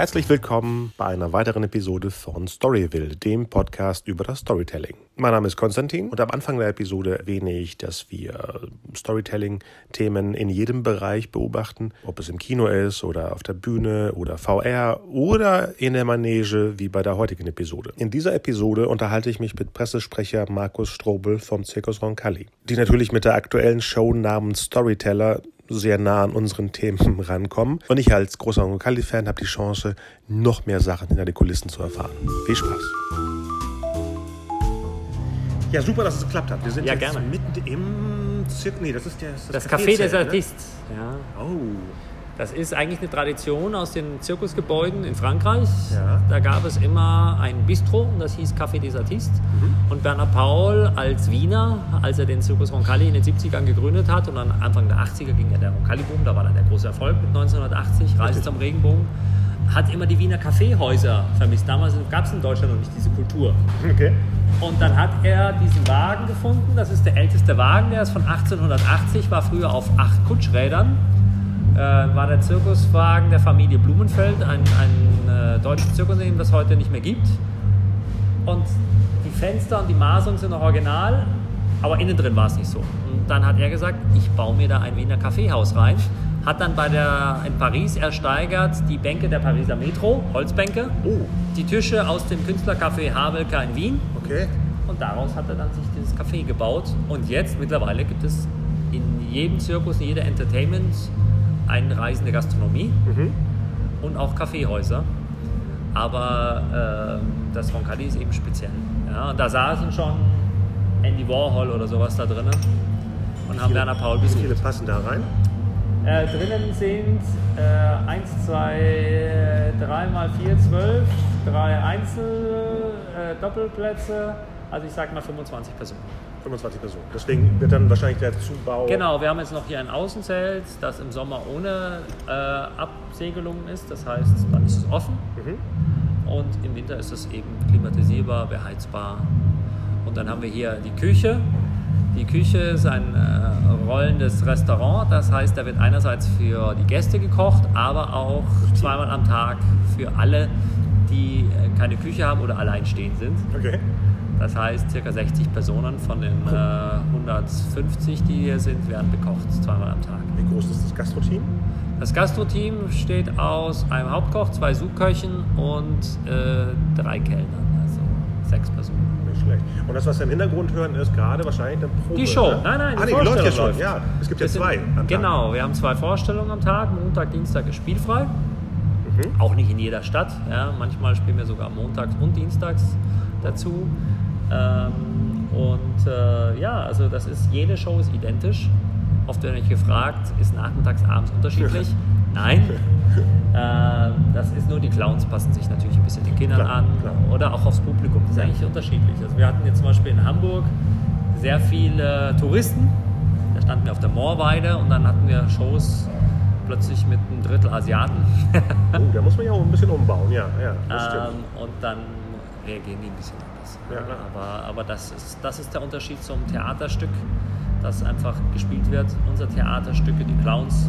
Herzlich willkommen bei einer weiteren Episode von Storyville, dem Podcast über das Storytelling. Mein Name ist Konstantin und am Anfang der Episode erwähne ich, dass wir Storytelling-Themen in jedem Bereich beobachten, ob es im Kino ist oder auf der Bühne oder VR oder in der Manege wie bei der heutigen Episode. In dieser Episode unterhalte ich mich mit Pressesprecher Markus Strobel vom Zirkus Roncalli, die natürlich mit der aktuellen Show namens Storyteller sehr nah an unseren Themen rankommen. Und ich als großer Roncalli-Fan habe die Chance, noch mehr Sachen hinter den Kulissen zu erfahren. Viel Spaß! Ja, super, dass es geklappt hat. Wir sind Ja, jetzt gerne. mitten im Zirkus. Nee, das ist der, Das Café des ne? Artistes. Ja. Oh, Das ist eigentlich eine Tradition aus den Zirkusgebäuden in Frankreich. Ja. Da gab es immer ein Bistro und das hieß Café des Artistes. Mhm. Und Bernhard Paul als Wiener, als er den Zirkus Roncalli in den 70ern gegründet hat und dann Anfang der 80er ging ja der Roncalli-Boom, da war dann der große Erfolg mit 1980, Reise zum Regenbogen, hat immer die Wiener Kaffeehäuser vermisst. Damals gab es in Deutschland noch nicht diese Kultur. okay. Und dann hat er diesen Wagen gefunden. Das ist der älteste Wagen. Der ist von 1880, war früher auf acht Kutschrädern. Äh, war der Zirkuswagen der Familie Blumenfeld, ein, ein äh, deutsches Zirkusunternehmen, das heute nicht mehr gibt. Und die Fenster und die Maßungen sind noch original, aber innen drin war es nicht so. Und dann hat er gesagt, ich baue mir da ein Wiener Kaffeehaus rein. Hat dann bei der, in Paris ersteigert die Bänke der Pariser Metro, Holzbänke, Oh, die Tische aus dem Künstlercafé Havelka in Wien. okay. Und daraus hat er dann sich dieses Café gebaut. Und jetzt mittlerweile gibt es in jedem Zirkus, in jeder Entertainment eine reisende Gastronomie Mhm. und auch Kaffeehäuser. Aber ähm, das Roncalli ist eben speziell. Ja, da saßen schon Andy Warhol oder sowas da drinnen und haben Werner Paul Wie viele besucht. passen da rein? Äh, drinnen sind äh, 1, 2, 3 mal 4, 12, drei Einzel, äh, Doppelplätze, also ich sag mal 25 Personen. 25 Personen. Deswegen wird dann wahrscheinlich der Zubau. Genau, wir haben jetzt noch hier ein Außenzelt, das im Sommer ohne äh, Absegelungen ist, das heißt, dann ist es offen Mhm. und im Winter ist es eben klimatisierbar, beheizbar. Und dann haben wir hier die Küche. Die Küche ist ein äh, rollendes Restaurant, das heißt, da wird einerseits für die Gäste gekocht, aber auch zweimal am Tag für alle, die äh, keine Küche haben oder alleinstehend sind. Okay. Das heißt, circa 60 Personen von den äh, 150, die hier sind, werden bekocht, zweimal am Tag. Wie groß ist das Gastro-Team? Das Gastro-Team besteht aus einem Hauptkoch, zwei Sous-Köchen und äh, drei Kellnern, also sechs Personen. Nicht schlecht. Und das, was wir im Hintergrund hören, ist gerade wahrscheinlich eine Probe. Die Show, ne? nein, nein, ah, die nee, die läuft ja schon. läuft. Ja, es gibt ja Wir sind- zwei. am Tag. Genau, wir haben zwei Vorstellungen am Tag. Montag, Dienstag ist spielfrei. Mhm. Auch nicht in jeder Stadt. Ja. Manchmal spielen wir sogar montags und dienstags dazu. Ähm, und äh, ja, also das ist, jede Show ist identisch. Oft werde ich gefragt, ist nachmittags, abends unterschiedlich? Nein. Ähm, das ist nur, die Clowns passen sich natürlich ein bisschen den Kindern Klar, an klar. oder auch aufs Publikum. Das ist eigentlich unterschiedlich. Also wir hatten jetzt zum Beispiel in Hamburg sehr viele Touristen. Da standen wir auf der Moorweide und dann hatten wir Shows plötzlich mit einem Drittel Asiaten. Oh, da muss man ja auch ein bisschen umbauen. Ja, ja. Ähm, und dann reagieren die ein bisschen. Ja, aber aber das, ist, das ist der Unterschied zum Theaterstück, das einfach gespielt wird. Unsere Theaterstücke, die Clowns,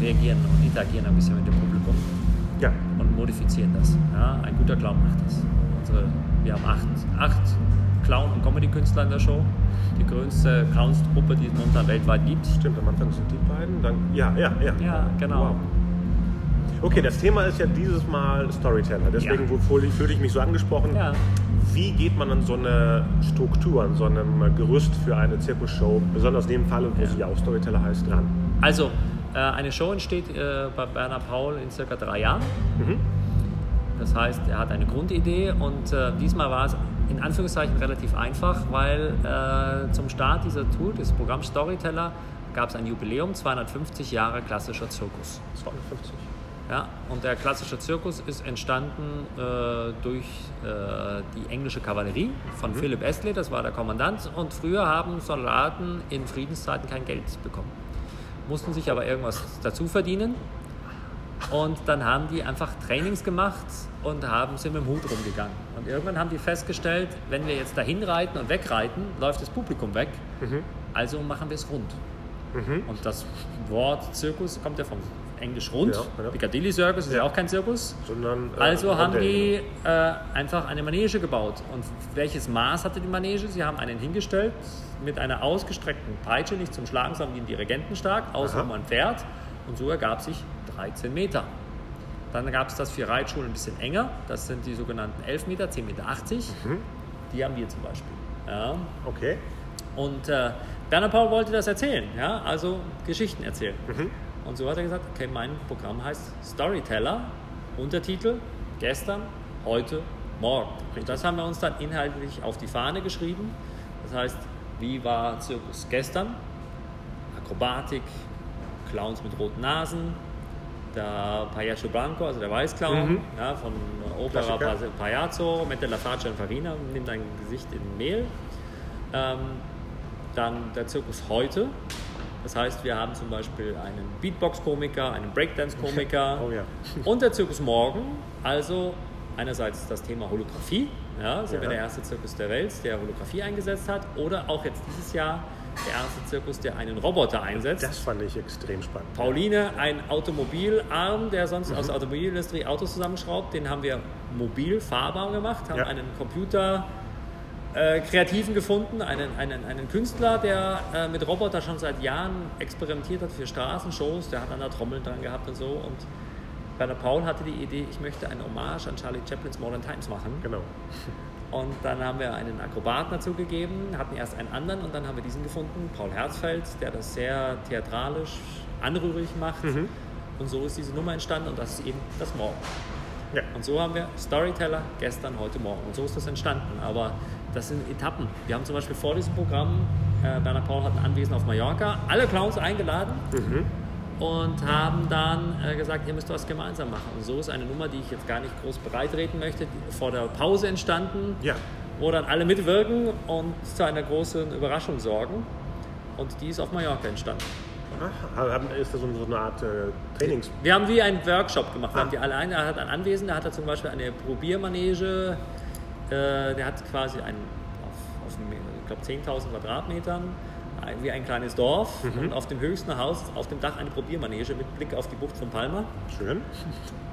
reagieren und interagieren ein bisschen mit dem Publikum Ja. und modifizieren das. Ja, ein guter Clown macht das. Unsere, wir haben acht, acht Clown- und Comedy-Künstler in der Show. Die größte Clownstruppe, die es momentan weltweit gibt. Stimmt, am Anfang sind die beiden. Dann, ja, ja, ja. Ja, genau. Wow. Okay, das Thema ist ja dieses Mal Storyteller. Deswegen Ja. fühle ich, fühle ich mich so angesprochen. Ja. Wie geht man an so eine Struktur, an so einem Gerüst für eine Zirkusshow, besonders in dem Fall, wo Ja. sie ja auch Storyteller heißt, dran? Also, äh, eine Show entsteht äh, bei Bernhard Paul in circa drei Jahren. Mhm. Das heißt, er hat eine Grundidee und äh, diesmal war es in Anführungszeichen relativ einfach, weil zum Start dieser Tour, des Programms Storyteller, gab es ein Jubiläum, 250 Jahre klassischer Zirkus. 250. Ja, und der klassische Zirkus ist entstanden äh, durch äh, die englische Kavallerie von Philipp Estley, das war der Kommandant. Und früher haben Soldaten in Friedenszeiten kein Geld bekommen, mussten sich aber irgendwas dazu verdienen. Und dann haben die einfach Trainings gemacht und haben, sind mit dem Hut rumgegangen. Und irgendwann haben die festgestellt, wenn wir jetzt dahin reiten und wegreiten, läuft das Publikum weg. Also machen wir es rund. Und das Wort Zirkus kommt ja vom Englisch rund. Ja, ja. Piccadilly Circus ist ja, auch kein Zirkus. Sondern, äh, Also haben die äh, einfach eine Manege gebaut. Und welches Maß hatte die Manege? Sie haben einen hingestellt mit einer ausgestreckten Peitsche, nicht zum Schlagen, sondern wie ein Dirigentenstark, außen um ein Pferd. Und so ergab sich 13 Meter. Dann gab es das für Reitschulen ein bisschen enger. Das sind die sogenannten 11 Meter, 10,80 Meter. Mhm. Die haben wir zum Beispiel. Ja. Okay. Und äh, Bernhard Paul wollte das erzählen, ja? also Geschichten erzählen. Mhm. Und so hat er gesagt, okay, mein Programm heißt Storyteller, Untertitel, gestern, heute, morgen. Und das haben wir uns dann inhaltlich auf die Fahne geschrieben. Das heißt, wie war Zirkus gestern? Akrobatik, Clowns mit roten Nasen, der Payaso Blanco, also der Weißclown, Mhm. ja, von Opera Klassiker. Mit der La Faccia in Farina, nimmt ein Gesicht in Mehl. Ähm, dann der Zirkus heute. Das heißt, wir haben zum Beispiel einen Beatbox-Komiker, einen Breakdance-Komiker Oh ja. und der Zirkus morgen. Also einerseits das Thema Holographie. Ja, sind Ja. wir der erste Zirkus der Welt, der Holographie eingesetzt hat. Oder auch jetzt dieses Jahr der erste Zirkus, der einen Roboter einsetzt. Das fand ich extrem spannend. Pauline, ein Automobilarm, der sonst Mhm. aus der Automobilindustrie Autos zusammenschraubt, den haben wir mobil fahrbar gemacht, haben Ja. einen Computer äh, Kreativen gefunden, einen, einen, einen Künstler, der äh, mit Roboter schon seit Jahren experimentiert hat für Straßenshows, der hat an der Trommel dran gehabt und so und Bernhard Paul hatte die Idee, ich möchte eine Hommage an Charlie Chaplins Modern Times machen. Genau. Und dann haben wir einen Akrobaten dazu gegeben, hatten erst einen anderen und dann haben wir diesen gefunden, Paul Herzfeld, der das sehr theatralisch, anrührig macht. Mhm. Und so ist diese Nummer entstanden und das ist eben das Morgen. Ja. Und so haben wir Storyteller gestern, heute, morgen. Und so ist das entstanden. Aber das sind Etappen. Wir haben zum Beispiel vor diesem Programm, äh, Bernhard Paul hat ein Anwesen auf Mallorca, alle Clowns eingeladen Mhm. und haben dann äh, gesagt, ihr müsst was gemeinsam machen. Und so ist eine Nummer, die ich jetzt gar nicht groß breitreden möchte, vor der Pause entstanden, Ja. wo dann alle mitwirken und zu einer großen Überraschung sorgen. Und die ist auf Mallorca entstanden. Aha. Ist das so eine Art äh, Trainings... Wir haben wie einen Workshop gemacht. Wir Ah. haben die alle ein. Er hat ein Anwesen, da hat er zum Beispiel eine Probiermanege. Äh, der hat quasi ein, auf, auf einem, ich glaube 10.000 Quadratmetern, wie ein kleines Dorf. Mhm. Und auf dem höchsten Haus, auf dem Dach eine Probiermanege mit Blick auf die Bucht von Palma. Schön.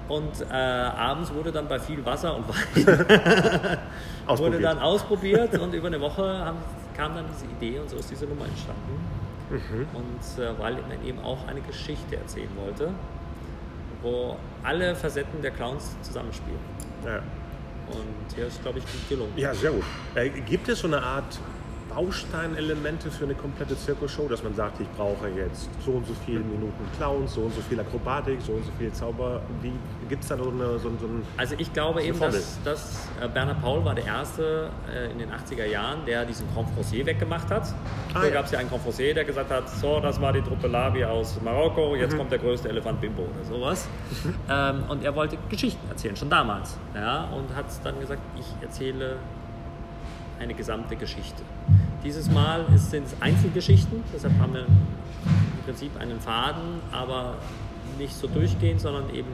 Und äh, abends wurde dann bei viel Wasser und Wein wurde Ausprobiert. dann ausprobiert und über eine Woche haben, kam dann diese Idee und so ist diese Nummer entstanden. Mhm. Und äh, weil man eben auch eine Geschichte erzählen wollte, wo alle Facetten der Clowns zusammenspielen. Ja. Und hier ist, glaube ich, gut gelungen. ja, sehr gut. Äh, gibt es so eine Art Bausteinelemente für eine komplette Zirkusshow, dass man sagt, ich brauche jetzt so und so viele Minuten Clowns, so und so viel Akrobatik, so und so viel Zauber. Wie gibt es da so, eine, so, so ein... Also ich glaube eine eben, Formel. dass, dass äh, Bernhard Paul war der Erste äh, in den 80er Jahren, der diesen Grand Francier weggemacht hat. Ah, da ja. gab es ja einen Grand Francier, der gesagt hat, so, das war die Truppe Labi aus Marokko, jetzt Mhm. kommt der größte Elefant Bimbo oder sowas. ähm, und er wollte Geschichten erzählen, schon damals. Ja, und hat dann gesagt, ich erzähle eine gesamte Geschichte. Dieses Mal sind es Einzelgeschichten, deshalb haben wir im Prinzip einen Faden, aber nicht so durchgehend, sondern eben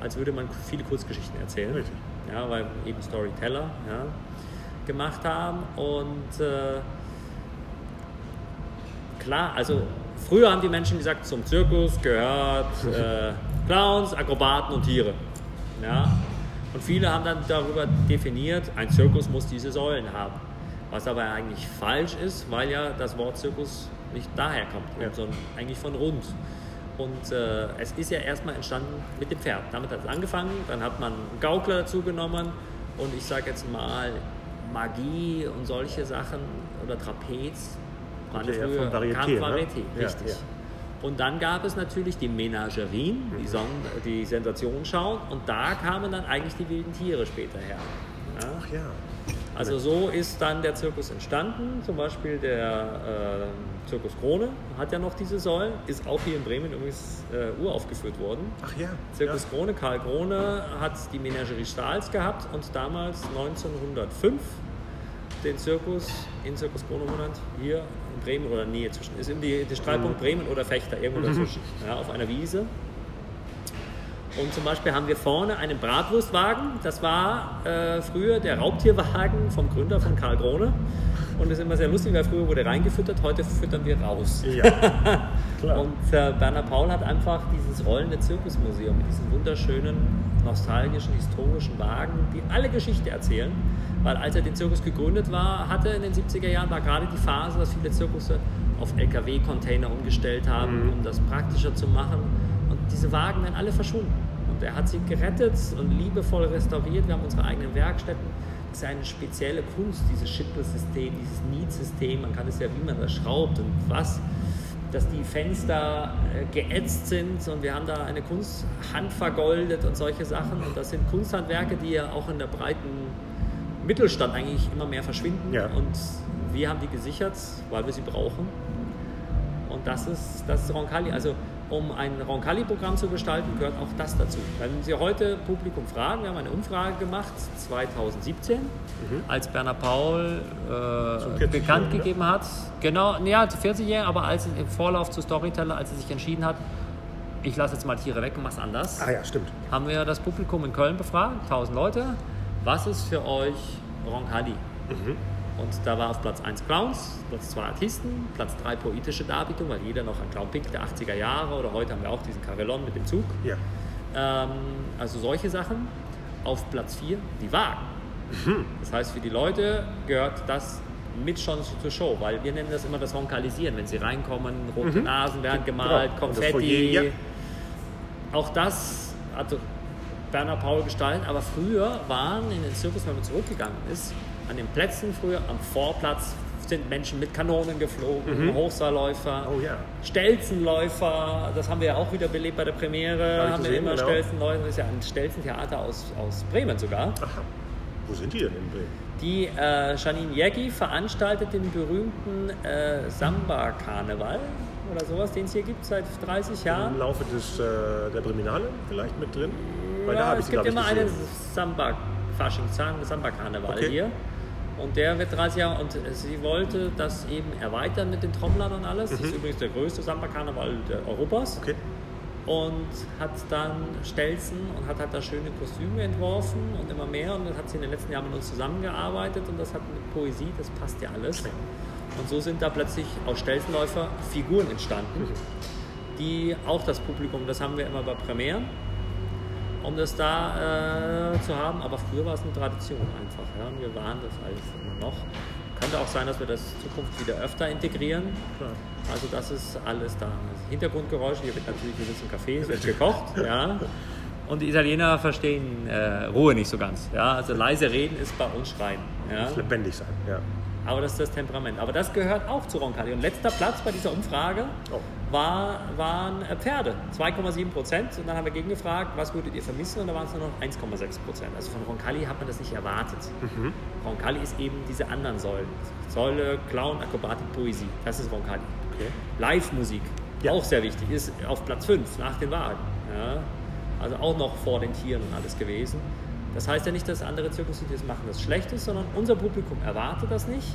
als würde man viele Kurzgeschichten erzählen. Richtig. Ja, weil wir eben Storyteller ja, gemacht haben. Und äh, klar, also früher haben die Menschen gesagt, zum Zirkus gehört äh, Clowns, Akrobaten und Tiere. Ja? Und viele haben dann darüber definiert, ein Zirkus muss diese Säulen haben. Was aber eigentlich falsch ist, weil ja das Wort Zirkus nicht daher kommt, Ja. sondern eigentlich von rund. Und äh, es ist ja erstmal entstanden mit dem Pferd. Damit hat es angefangen, dann hat man einen Gaukler dazu genommen und ich sage jetzt mal Magie und solche Sachen oder Trapez waren ja früher Varieté, kam ne? Varieté, Ja, richtig. ja. Und dann gab es natürlich die Menagerien, die, Son die Sensationsschauen und da kamen dann eigentlich die wilden Tiere später her. Ach ja. Also so ist dann der Zirkus entstanden. Zum Beispiel der äh, Zirkus Krone hat ja noch diese Säulen, ist auch hier in Bremen übrigens äh, uraufgeführt worden. Ach ja. Zirkus Krone, Karl Krone hat die Menagerie Stahls gehabt und damals 1905 den Zirkus in Zirkus Krone umbenannt, hier in Bremen oder Nähe zwischen, ist in die, die Streitpunkt Bremen oder Fechter, irgendwo dazwischen, ja, auf einer Wiese. Und zum Beispiel haben wir vorne einen Bratwurstwagen. Das war äh, früher der Raubtierwagen vom Gründer von Karl Krone. Und das ist immer sehr lustig, weil früher wurde reingefüttert, heute füttern wir raus. Ja. Und äh, Bernhard Paul hat einfach dieses rollende Zirkusmuseum mit diesen wunderschönen, nostalgischen, historischen Wagen, die alle Geschichte erzählen. Weil als er den Zirkus gegründet war, hatte in den 70er Jahren war gerade die Phase, dass viele Zirkusse auf LKW-Container umgestellt haben, mhm. um das praktischer zu machen. Diese Wagen werden alle verschwunden. Und er hat sie gerettet und liebevoll restauriert. Wir haben unsere eigenen Werkstätten. Das ist eine spezielle Kunst, dieses Schittel-System, dieses Need-System. Man kann es ja, wie man das schraubt und was dass die Fenster äh, geätzt sind und wir haben da eine Kunsthand vergoldet und solche Sachen. Und das sind Kunsthandwerke, die ja auch in der breiten Mittelstand eigentlich immer mehr verschwinden. Ja. Und wir haben die gesichert, weil wir sie brauchen. Und das ist, das ist Roncalli. Also um ein Roncalli-Programm zu gestalten, gehört auch das dazu. Wenn Sie heute Publikum fragen, wir haben eine Umfrage gemacht 2017, mhm. als Bernhard Paul äh, bekannt gegeben hat, genau, ja, 40 Jahre, aber als im Vorlauf zu Storyteller, als er sich entschieden hat, ich lasse jetzt mal Tiere weg und mach's anders. Ah ja, stimmt. Haben wir das Publikum in Köln befragt, 1000 Leute. Was ist für euch Roncalli? Mhm. Und da war auf Platz 1 Clowns, Platz 2 Artisten, Platz 3 poetische Darbietung, weil jeder noch an Clown Pink der 80er Jahre oder heute haben wir auch diesen Carillon mit dem Zug. Ja. Ähm, also solche Sachen. Auf Platz 4 die Wagen. Mhm. Das heißt, für die Leute gehört das mit schon zur Show, weil wir nennen das immer das Ronkalisieren. Wenn sie reinkommen, rote mhm. Nasen werden genau. gemalt, genau. Konfetti. Das ja. Auch das hat Bernhard Paul gestaltet, aber früher waren in den Zirkus, wenn man zurückgegangen ist, an den Plätzen früher, am Vorplatz sind Menschen mit Kanonen geflogen, mhm. Hochseilläufer, oh, ja. Stelzenläufer, das haben wir ja auch wieder belebt bei der Premiere, Hab haben gesehen, wir immer genau. Stelzenläufer, das ist ja ein Stelzentheater aus, aus Bremen sogar. Aha. Wo sind die denn in Bremen? Die äh, Janine Jägi veranstaltet den berühmten äh, Samba-Karneval oder sowas, den es hier gibt seit 30 Jahren. Im Laufe des, äh, der Breminale vielleicht mit drin? Weil ja, es gibt immer einen Samba-Fasching, Samba-Karneval okay. hier. Und der wird 30 Jahre und sie wollte das eben erweitern mit den Trommlern und alles. Mhm. Das ist übrigens der größte Samba-Karneval Europas. Okay. Und hat dann Stelzen und hat halt da schöne Kostüme entworfen und immer mehr. Und dann hat sie in den letzten Jahren mit uns zusammengearbeitet und das hat mit Poesie, das passt ja alles. Und so sind da plötzlich aus Stelzenläufer Figuren entstanden, mhm. die auch das Publikum, das haben wir immer bei Premieren um das da äh, zu haben. Aber früher war es eine Tradition einfach. Ja? Und wir waren das alles immer noch. Könnte auch sein, dass wir das in Zukunft wieder öfter integrieren. Klar. Also das ist alles da. Also Hintergrundgeräusche, hier wird natürlich ein bisschen Kaffee, es wird gekocht. ja. Und die Italiener verstehen äh, Ruhe nicht so ganz. Ja? Also leise reden ist bei uns Schreien. Ja? Lebendig sein, ja. Aber das ist das Temperament. Aber das gehört auch zu Roncalli. Und letzter Platz bei dieser Umfrage oh. war, waren Pferde, 2,7 Prozent. Und dann haben wir gegengefragt, was würdet ihr vermissen? Und da waren es nur noch 1,6 Prozent. Also von Roncalli hat man das nicht erwartet. Mhm. Roncalli ist eben diese anderen Säulen. Säule, Clown, Akrobatik, Poesie. Das ist Roncalli. Okay. Live-Musik, ja. auch sehr wichtig, ist auf Platz 5 nach den Wagen. Ja. Also auch noch vor den Tieren und alles gewesen. Das heißt ja nicht, dass andere Zirkusse, die das machen, das schlecht ist, sondern unser Publikum erwartet das nicht.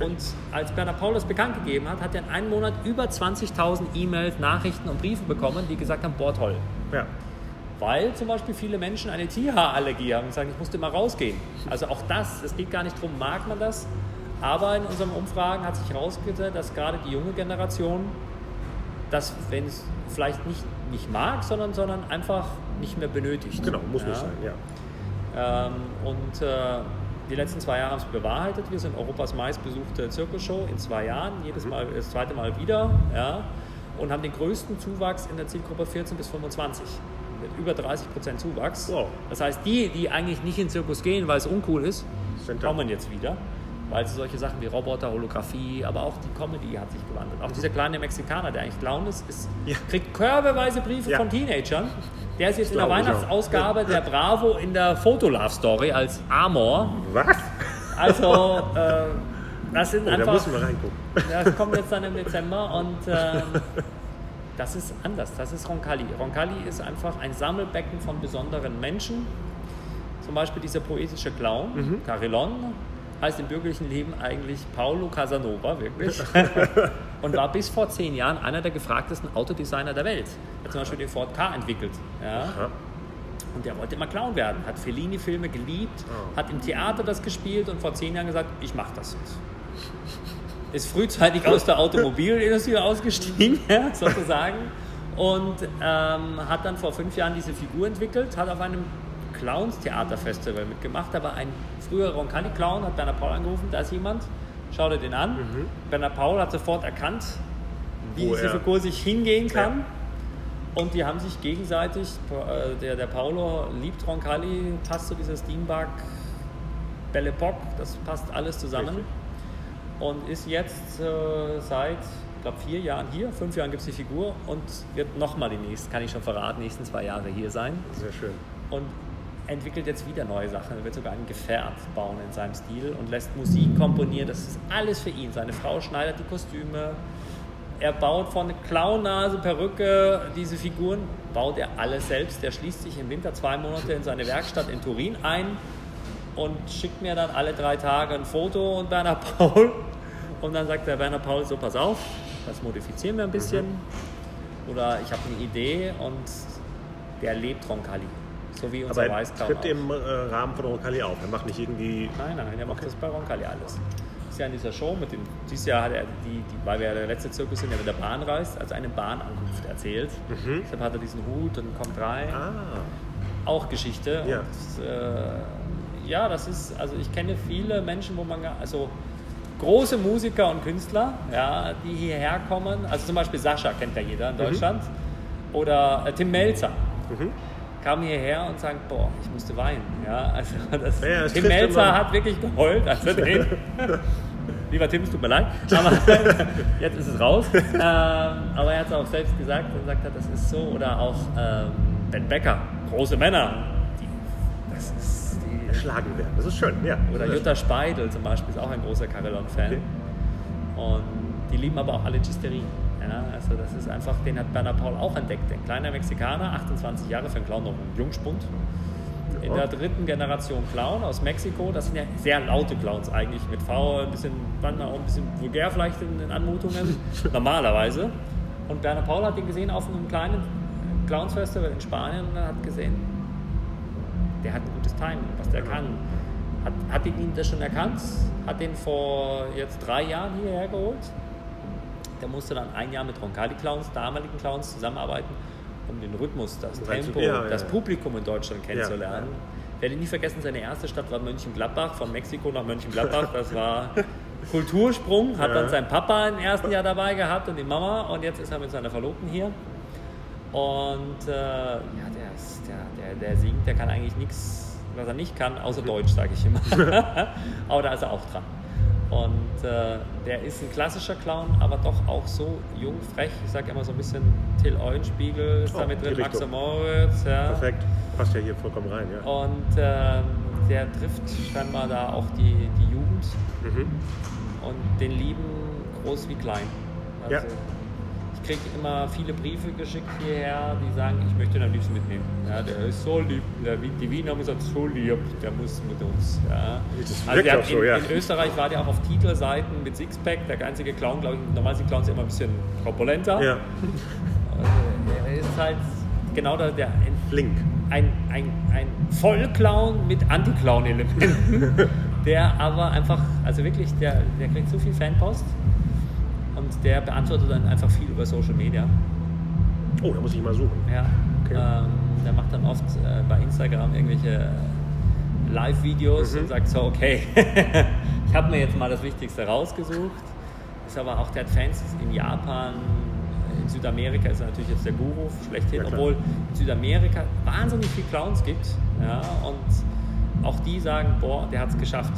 Und als Bernhard Paul das bekannt gegeben hat, hat er in einem Monat über 20.000 E-Mails, Nachrichten und Briefe bekommen, die gesagt haben, boah toll. Ja. Weil zum Beispiel viele Menschen eine Tierhaarallergie haben und sagen, ich musste mal rausgehen. Also auch das, es geht gar nicht darum, mag man das. Aber in unseren Umfragen hat sich herausgestellt, dass gerade die junge Generation das, wenn es vielleicht nicht, nicht mag, sondern, sondern einfach nicht mehr benötigt. Genau, muss ja. nicht sein, ja. Ähm, und äh, die letzten zwei Jahre haben es bewahrheitet. Wir sind Europas meistbesuchte Zirkusshow in zwei Jahren, jedes mhm. Mal, das zweite Mal wieder. Ja, und haben den größten Zuwachs in der Zielgruppe 14 bis 25 mit über 30 Prozent Zuwachs. Wow. Das heißt, die, die eigentlich nicht in den Zirkus gehen, weil es uncool ist, kommen jetzt wieder. Weil sie solche Sachen wie Roboter, Holographie, aber auch die Comedy hat sich gewandelt. Auch mhm. dieser kleine Mexikaner, der eigentlich Clown ist, ist ja. kriegt körbeweise Briefe ja. von Teenagern der ist jetzt in der Weihnachtsausgabe der Bravo in der Fotolove-Story als Amor. Was? Also, äh, das sind oh, einfach. Da müssen wir reingucken. Das kommt jetzt dann im Dezember und äh, das ist anders. Das ist Roncalli. Roncalli ist einfach ein Sammelbecken von besonderen Menschen. Zum Beispiel dieser poetische Clown, mhm. Carillon, heißt im bürgerlichen Leben eigentlich Paolo Casanova, wirklich. und war bis vor zehn Jahren einer der gefragtesten Autodesigner der Welt. Hat zum Beispiel den Ford K entwickelt. Ja. Und der wollte immer Clown werden, hat Fellini-Filme geliebt, oh. hat im Theater das gespielt und vor zehn Jahren gesagt, ich mache das jetzt. ist frühzeitig aus der Automobilindustrie ausgestiegen, ja, sozusagen. Und ähm, hat dann vor fünf Jahren diese Figur entwickelt, hat auf einem Clowns-Theaterfestival mitgemacht. Da war ein früherer Roncalli-Clown, hat Bernhard Paul angerufen, da ist jemand, schau dir den an. Mhm. Bernhard Paul hat sofort erkannt, wie Wo diese Figur sich hingehen kann. Ja. Und die haben sich gegenseitig, äh, der, der Paolo liebt Roncalli, passt zu dieser Steambug, Belle Epoque, das passt alles zusammen. Richtig. Und ist jetzt äh, seit, ich glaube, vier Jahren hier. Fünf Jahren gibt es die Figur und wird nochmal die nächsten, kann ich schon verraten, nächsten zwei Jahre hier sein. Sehr schön. Und entwickelt jetzt wieder neue Sachen. Er wird sogar ein Gefährt bauen in seinem Stil und lässt Musik komponieren. Das ist alles für ihn. Seine Frau schneidet die Kostüme, er baut von Clownnase, Perücke, diese Figuren, baut er alles selbst. Der schließt sich im Winter zwei Monate in seine Werkstatt in Turin ein und schickt mir dann alle drei Tage ein Foto und Werner Paul. Und dann sagt der Werner Paul, so pass auf, das modifizieren wir ein bisschen. Mhm. Oder ich habe eine Idee und der lebt Roncalli. So wie unser Aber er tritt im äh, Rahmen von Roncalli auf. Er macht nicht irgendwie... Nein, nein, er macht okay. das bei Roncalli alles dieses Jahr in dieser Show mit dem, dieses Jahr hat er, die, die, weil wir ja der letzte Zirkus sind, der mit der Bahn reist, also eine Bahnankunft erzählt. Mhm. Deshalb hat er diesen Hut und kommt rein. Ah. Auch Geschichte. Ja. Und, äh, ja, das ist, also ich kenne viele Menschen, wo man, also große Musiker und Künstler, ja, die hierher kommen. Also zum Beispiel Sascha kennt ja jeder in mhm. Deutschland. Mhm. Oder äh, Tim Melzer. Mhm kam hierher und sagen, boah, ich musste weinen. Ja, also das, ja, Tim Melzer hat wirklich geheult, als er den. Lieber Tim, es tut mir leid, aber jetzt ist es raus. Ähm, aber er hat es auch selbst gesagt und gesagt hat, das ist so. Oder auch ähm, Ben Becker, große Männer. Die, das ist die, Erschlagen werden, das ist schön, ja. Oder Jutta Speidel zum Beispiel ist auch ein großer Carillon-Fan. Okay. Und die lieben aber auch alle Gisterin. Ja, also das ist einfach, den hat Bernhard Paul auch entdeckt. Ein kleiner Mexikaner, 28 Jahre für einen Clown, noch ein Jungspund. In der dritten Generation Clown aus Mexiko. Das sind ja sehr laute Clowns eigentlich, mit V, ein bisschen, manchmal auch ein bisschen vulgär vielleicht in den Anmutungen, normalerweise. Und Bernhard Paul hat ihn gesehen auf einem kleinen Clowns-Festival in Spanien und hat gesehen, der hat ein gutes Timing, was der kann. Hat, hat ihn das schon erkannt, hat ihn vor jetzt drei Jahren hierher geholt der musste dann ein Jahr mit Roncalli-Clowns, damaligen Clowns, zusammenarbeiten, um den Rhythmus, das Tempo, ja, das Publikum in Deutschland kennenzulernen. Ich werde nie vergessen, seine erste Stadt war Mönchengladbach, von Mexiko nach Mönchengladbach. Das war Kultursprung, hat dann sein Papa im ersten Jahr dabei gehabt und die Mama und jetzt ist er mit seiner Verlobten hier. Und äh, ja, der, ist, der, der, der singt, der kann eigentlich nichts, was er nicht kann, außer Deutsch, sage ich immer. Aber da ist er auch dran. Und äh, der ist ein klassischer Clown, aber doch auch so jung, frech. Ich sage immer so ein bisschen Till Eulenspiegel ist oh, da mit drin, Max Moritz. Ja. Perfekt, passt ja hier vollkommen rein. Ja. Und äh, der trifft scheinbar da auch die, die Jugend mhm. und den lieben groß wie klein. Also, ja kriege immer viele Briefe geschickt hierher, die sagen, ich möchte ihn am liebsten mitnehmen. Ja, der ist so lieb, der, die Wiener haben gesagt, so lieb, der muss mit uns. Ja. Also der in, ja. in, Österreich war der auch auf Titelseiten mit Sixpack, der einzige Clown, glaube ich, normal sind Clowns immer ein bisschen korpulenter. Ja. Also, er ist halt genau der, der ein, Flink. Ein, ein, ein Vollclown mit Anti-Clown-Elementen, der aber einfach, also wirklich, der, der kriegt so viel Fanpost und der beantwortet dann einfach viel über Social Media. Oh, da muss ich mal suchen. Ja. Okay. Ähm, der macht dann oft äh, bei Instagram irgendwelche Live-Videos mhm. und sagt so, okay, ich habe mir jetzt mal das Wichtigste rausgesucht. Ist aber auch, der hat Fans in Japan, in Südamerika ist er natürlich jetzt der Guru schlechthin, ja, obwohl in Südamerika wahnsinnig viele Clowns gibt. Ja, und auch die sagen, boah, der hat es geschafft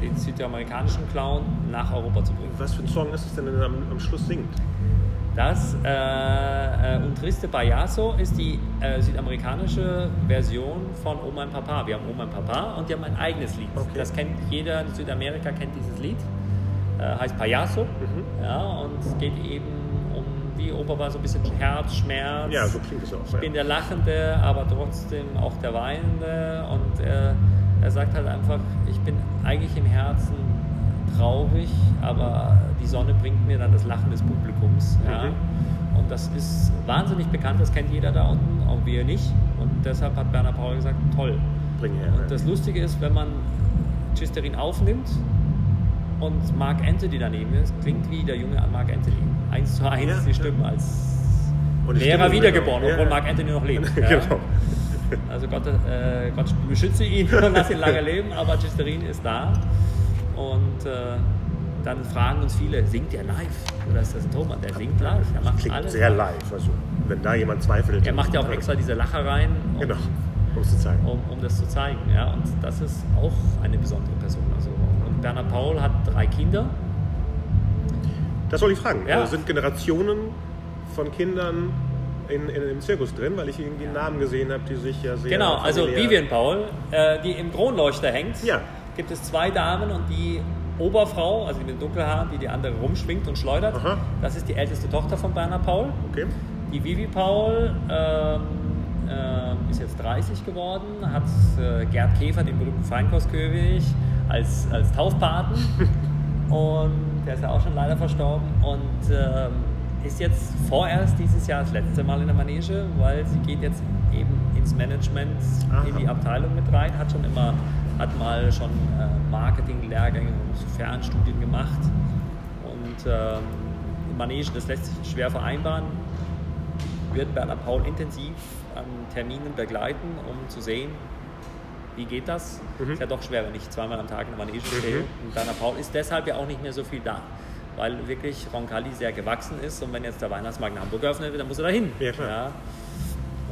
den südamerikanischen Clown nach Europa zu bringen. Was für ein Song ist es denn, der am, am Schluss singt? Das äh, äh, Un Triste Payaso ist die äh, südamerikanische Version von Oh mein Papa. Wir haben Oh mein Papa und die haben ein eigenes Lied. Okay. Das kennt jeder in Südamerika kennt dieses Lied. Äh, heißt Payaso. Mhm. Ja, und es geht eben um wie Opa war so ein bisschen Herz, Schmerz. Ja, so klingt es auch. Ich ja. bin der Lachende, aber trotzdem auch der Weinende und äh, er sagt halt einfach, ich bin eigentlich im Herzen traurig, aber die Sonne bringt mir dann das Lachen des Publikums. Ja? Mhm. Und das ist wahnsinnig bekannt, das kennt jeder da unten, auch wir nicht. Und deshalb hat Bernhard Paul gesagt, toll. Bring her, und das Lustige ist, wenn man Chisterin aufnimmt, Und Mark Anthony daneben ist, klingt wie der junge Mark Anthony. Eins zu eins Ja, die ja. Stimme als Lehrer wiedergeboren, Ja, obwohl ja. Mark Anthony noch lebt. Ja. Genau. Also Gott, äh, Gott beschütze ihn und lass ihn lange leben, aber Chisterin ist da. Und äh, dann fragen uns viele, singt er live? Oder ist das ein Thomann? Der singt live. Er macht Klingt alles. sehr live. Also, wenn da jemand zweifelt. Er macht ja auch extra diese Lachereien, um, Genau, um es zu zeigen. um, um das zu zeigen. Ja? Und das ist auch eine besondere Person. Also, und Bernhard Paul hat drei Kinder. Das soll ich fragen. Ja. Äh, Sind Generationen von Kindern in, in, im Zirkus drin? Weil ich irgendwie Namen gesehen habe, die sich ja sehr. Genau, also Vivian Paul, äh, die im Kronleuchter hängt. Ja. Gibt es zwei Damen und die Oberfrau, also die mit den Dunkelhaaren, die die andere rumschwingt und schleudert, Aha. das ist die älteste Tochter von Bernhard Paul. Okay. Die Vivi Paul ähm, ähm, ist jetzt 30 geworden, hat äh, Gerd Käfer, den berühmten Feinkostkönig, als, als Taufpaten. und der ist ja auch schon leider verstorben. Und ähm, ist jetzt vorerst dieses Jahr das letzte Mal in der Manege, weil sie geht jetzt eben ins Management, Aha. in die Abteilung mit rein, hat schon immer, hat mal schon äh, Marketing-Lehrgänge und Fernstudien gemacht. Und ähm, Manege, das lässt sich schwer vereinbaren, wird Bernhard Paul intensiv an Terminen begleiten, um zu sehen, wie geht das. Ist ja doch schwer, wenn ich zweimal am Tag in der Manege stehe. Und Bernhard Paul ist deshalb ja auch nicht mehr so viel da, weil wirklich Roncalli sehr gewachsen ist. Und wenn jetzt der Weihnachtsmarkt in Hamburg geöffnet wird, dann muss er dahin. Ja, klar. Ja.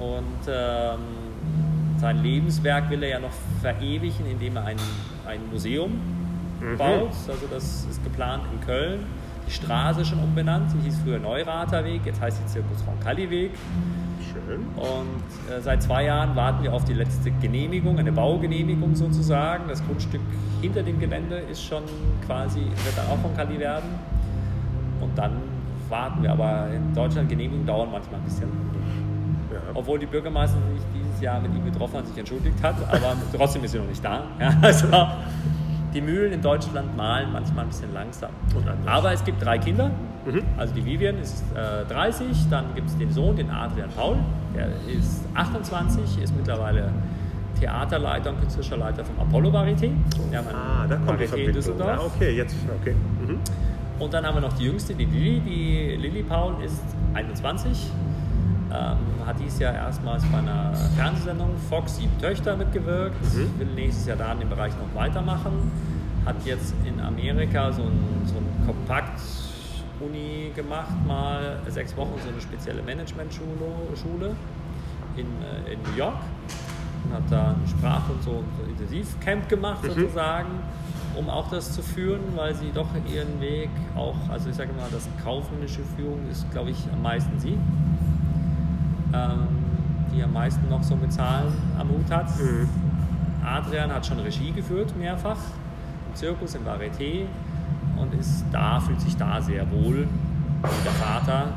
Und ähm, sein Lebenswerk will er ja noch verewigen, indem er ein, ein Museum Mhm. baut. Also das ist geplant in Köln. Die Straße ist schon umbenannt. Die hieß früher Neurater Weg, jetzt heißt sie Zirkus Roncalli Weg. Schön. Und äh, seit zwei Jahren warten wir auf die letzte Genehmigung, eine Baugenehmigung sozusagen. Das Grundstück hinter dem Gelände ist schon quasi, wird dann auch Roncalli werden. Dann warten wir. Aber in Deutschland Genehmigungen dauern manchmal ein bisschen. Ja. Obwohl die Bürgermeisterin sich dieses Jahr mit ihm getroffen hat, sich entschuldigt hat, aber trotzdem ist sie noch nicht da. Ja, also die Mühlen in Deutschland malen manchmal ein bisschen langsam. Aber es gibt drei Kinder. Also die Vivian ist äh, 30, dann gibt es den Sohn, den Adrian Paul, der ist 28, ist mittlerweile Theaterleiter und künstlerischer Leiter vom Apollo Varieté. Ein Ah, da kommt die Varieté in Verbindung. Düsseldorf. Ja, okay, jetzt. Okay. Mhm. Und dann haben wir noch die jüngste, die Lilly. Die Lilly Paul ist 21. Ähm, hat dieses Jahr erstmals bei einer Fernsehsendung Fox Sieben Töchter mitgewirkt. Will nächstes Jahr da in dem Bereich noch weitermachen. Hat jetzt in Amerika so ein, so ein Kompakt-Uni gemacht, mal sechs Wochen so eine spezielle Management-Schule Schule in, äh, in New York und hat da ein Sprach- und so ein so Intensivcamp gemacht sozusagen, um auch das zu führen, weil sie doch ihren Weg auch, also ich sage mal, das kaufmännische Führung ist, glaube ich, am meisten sie, ähm, die am meisten noch so mit Zahlen am Hut hat. Adrian hat schon Regie geführt, mehrfach, im Zirkus, im Varieté und ist da, fühlt sich da sehr wohl, wie der Vater.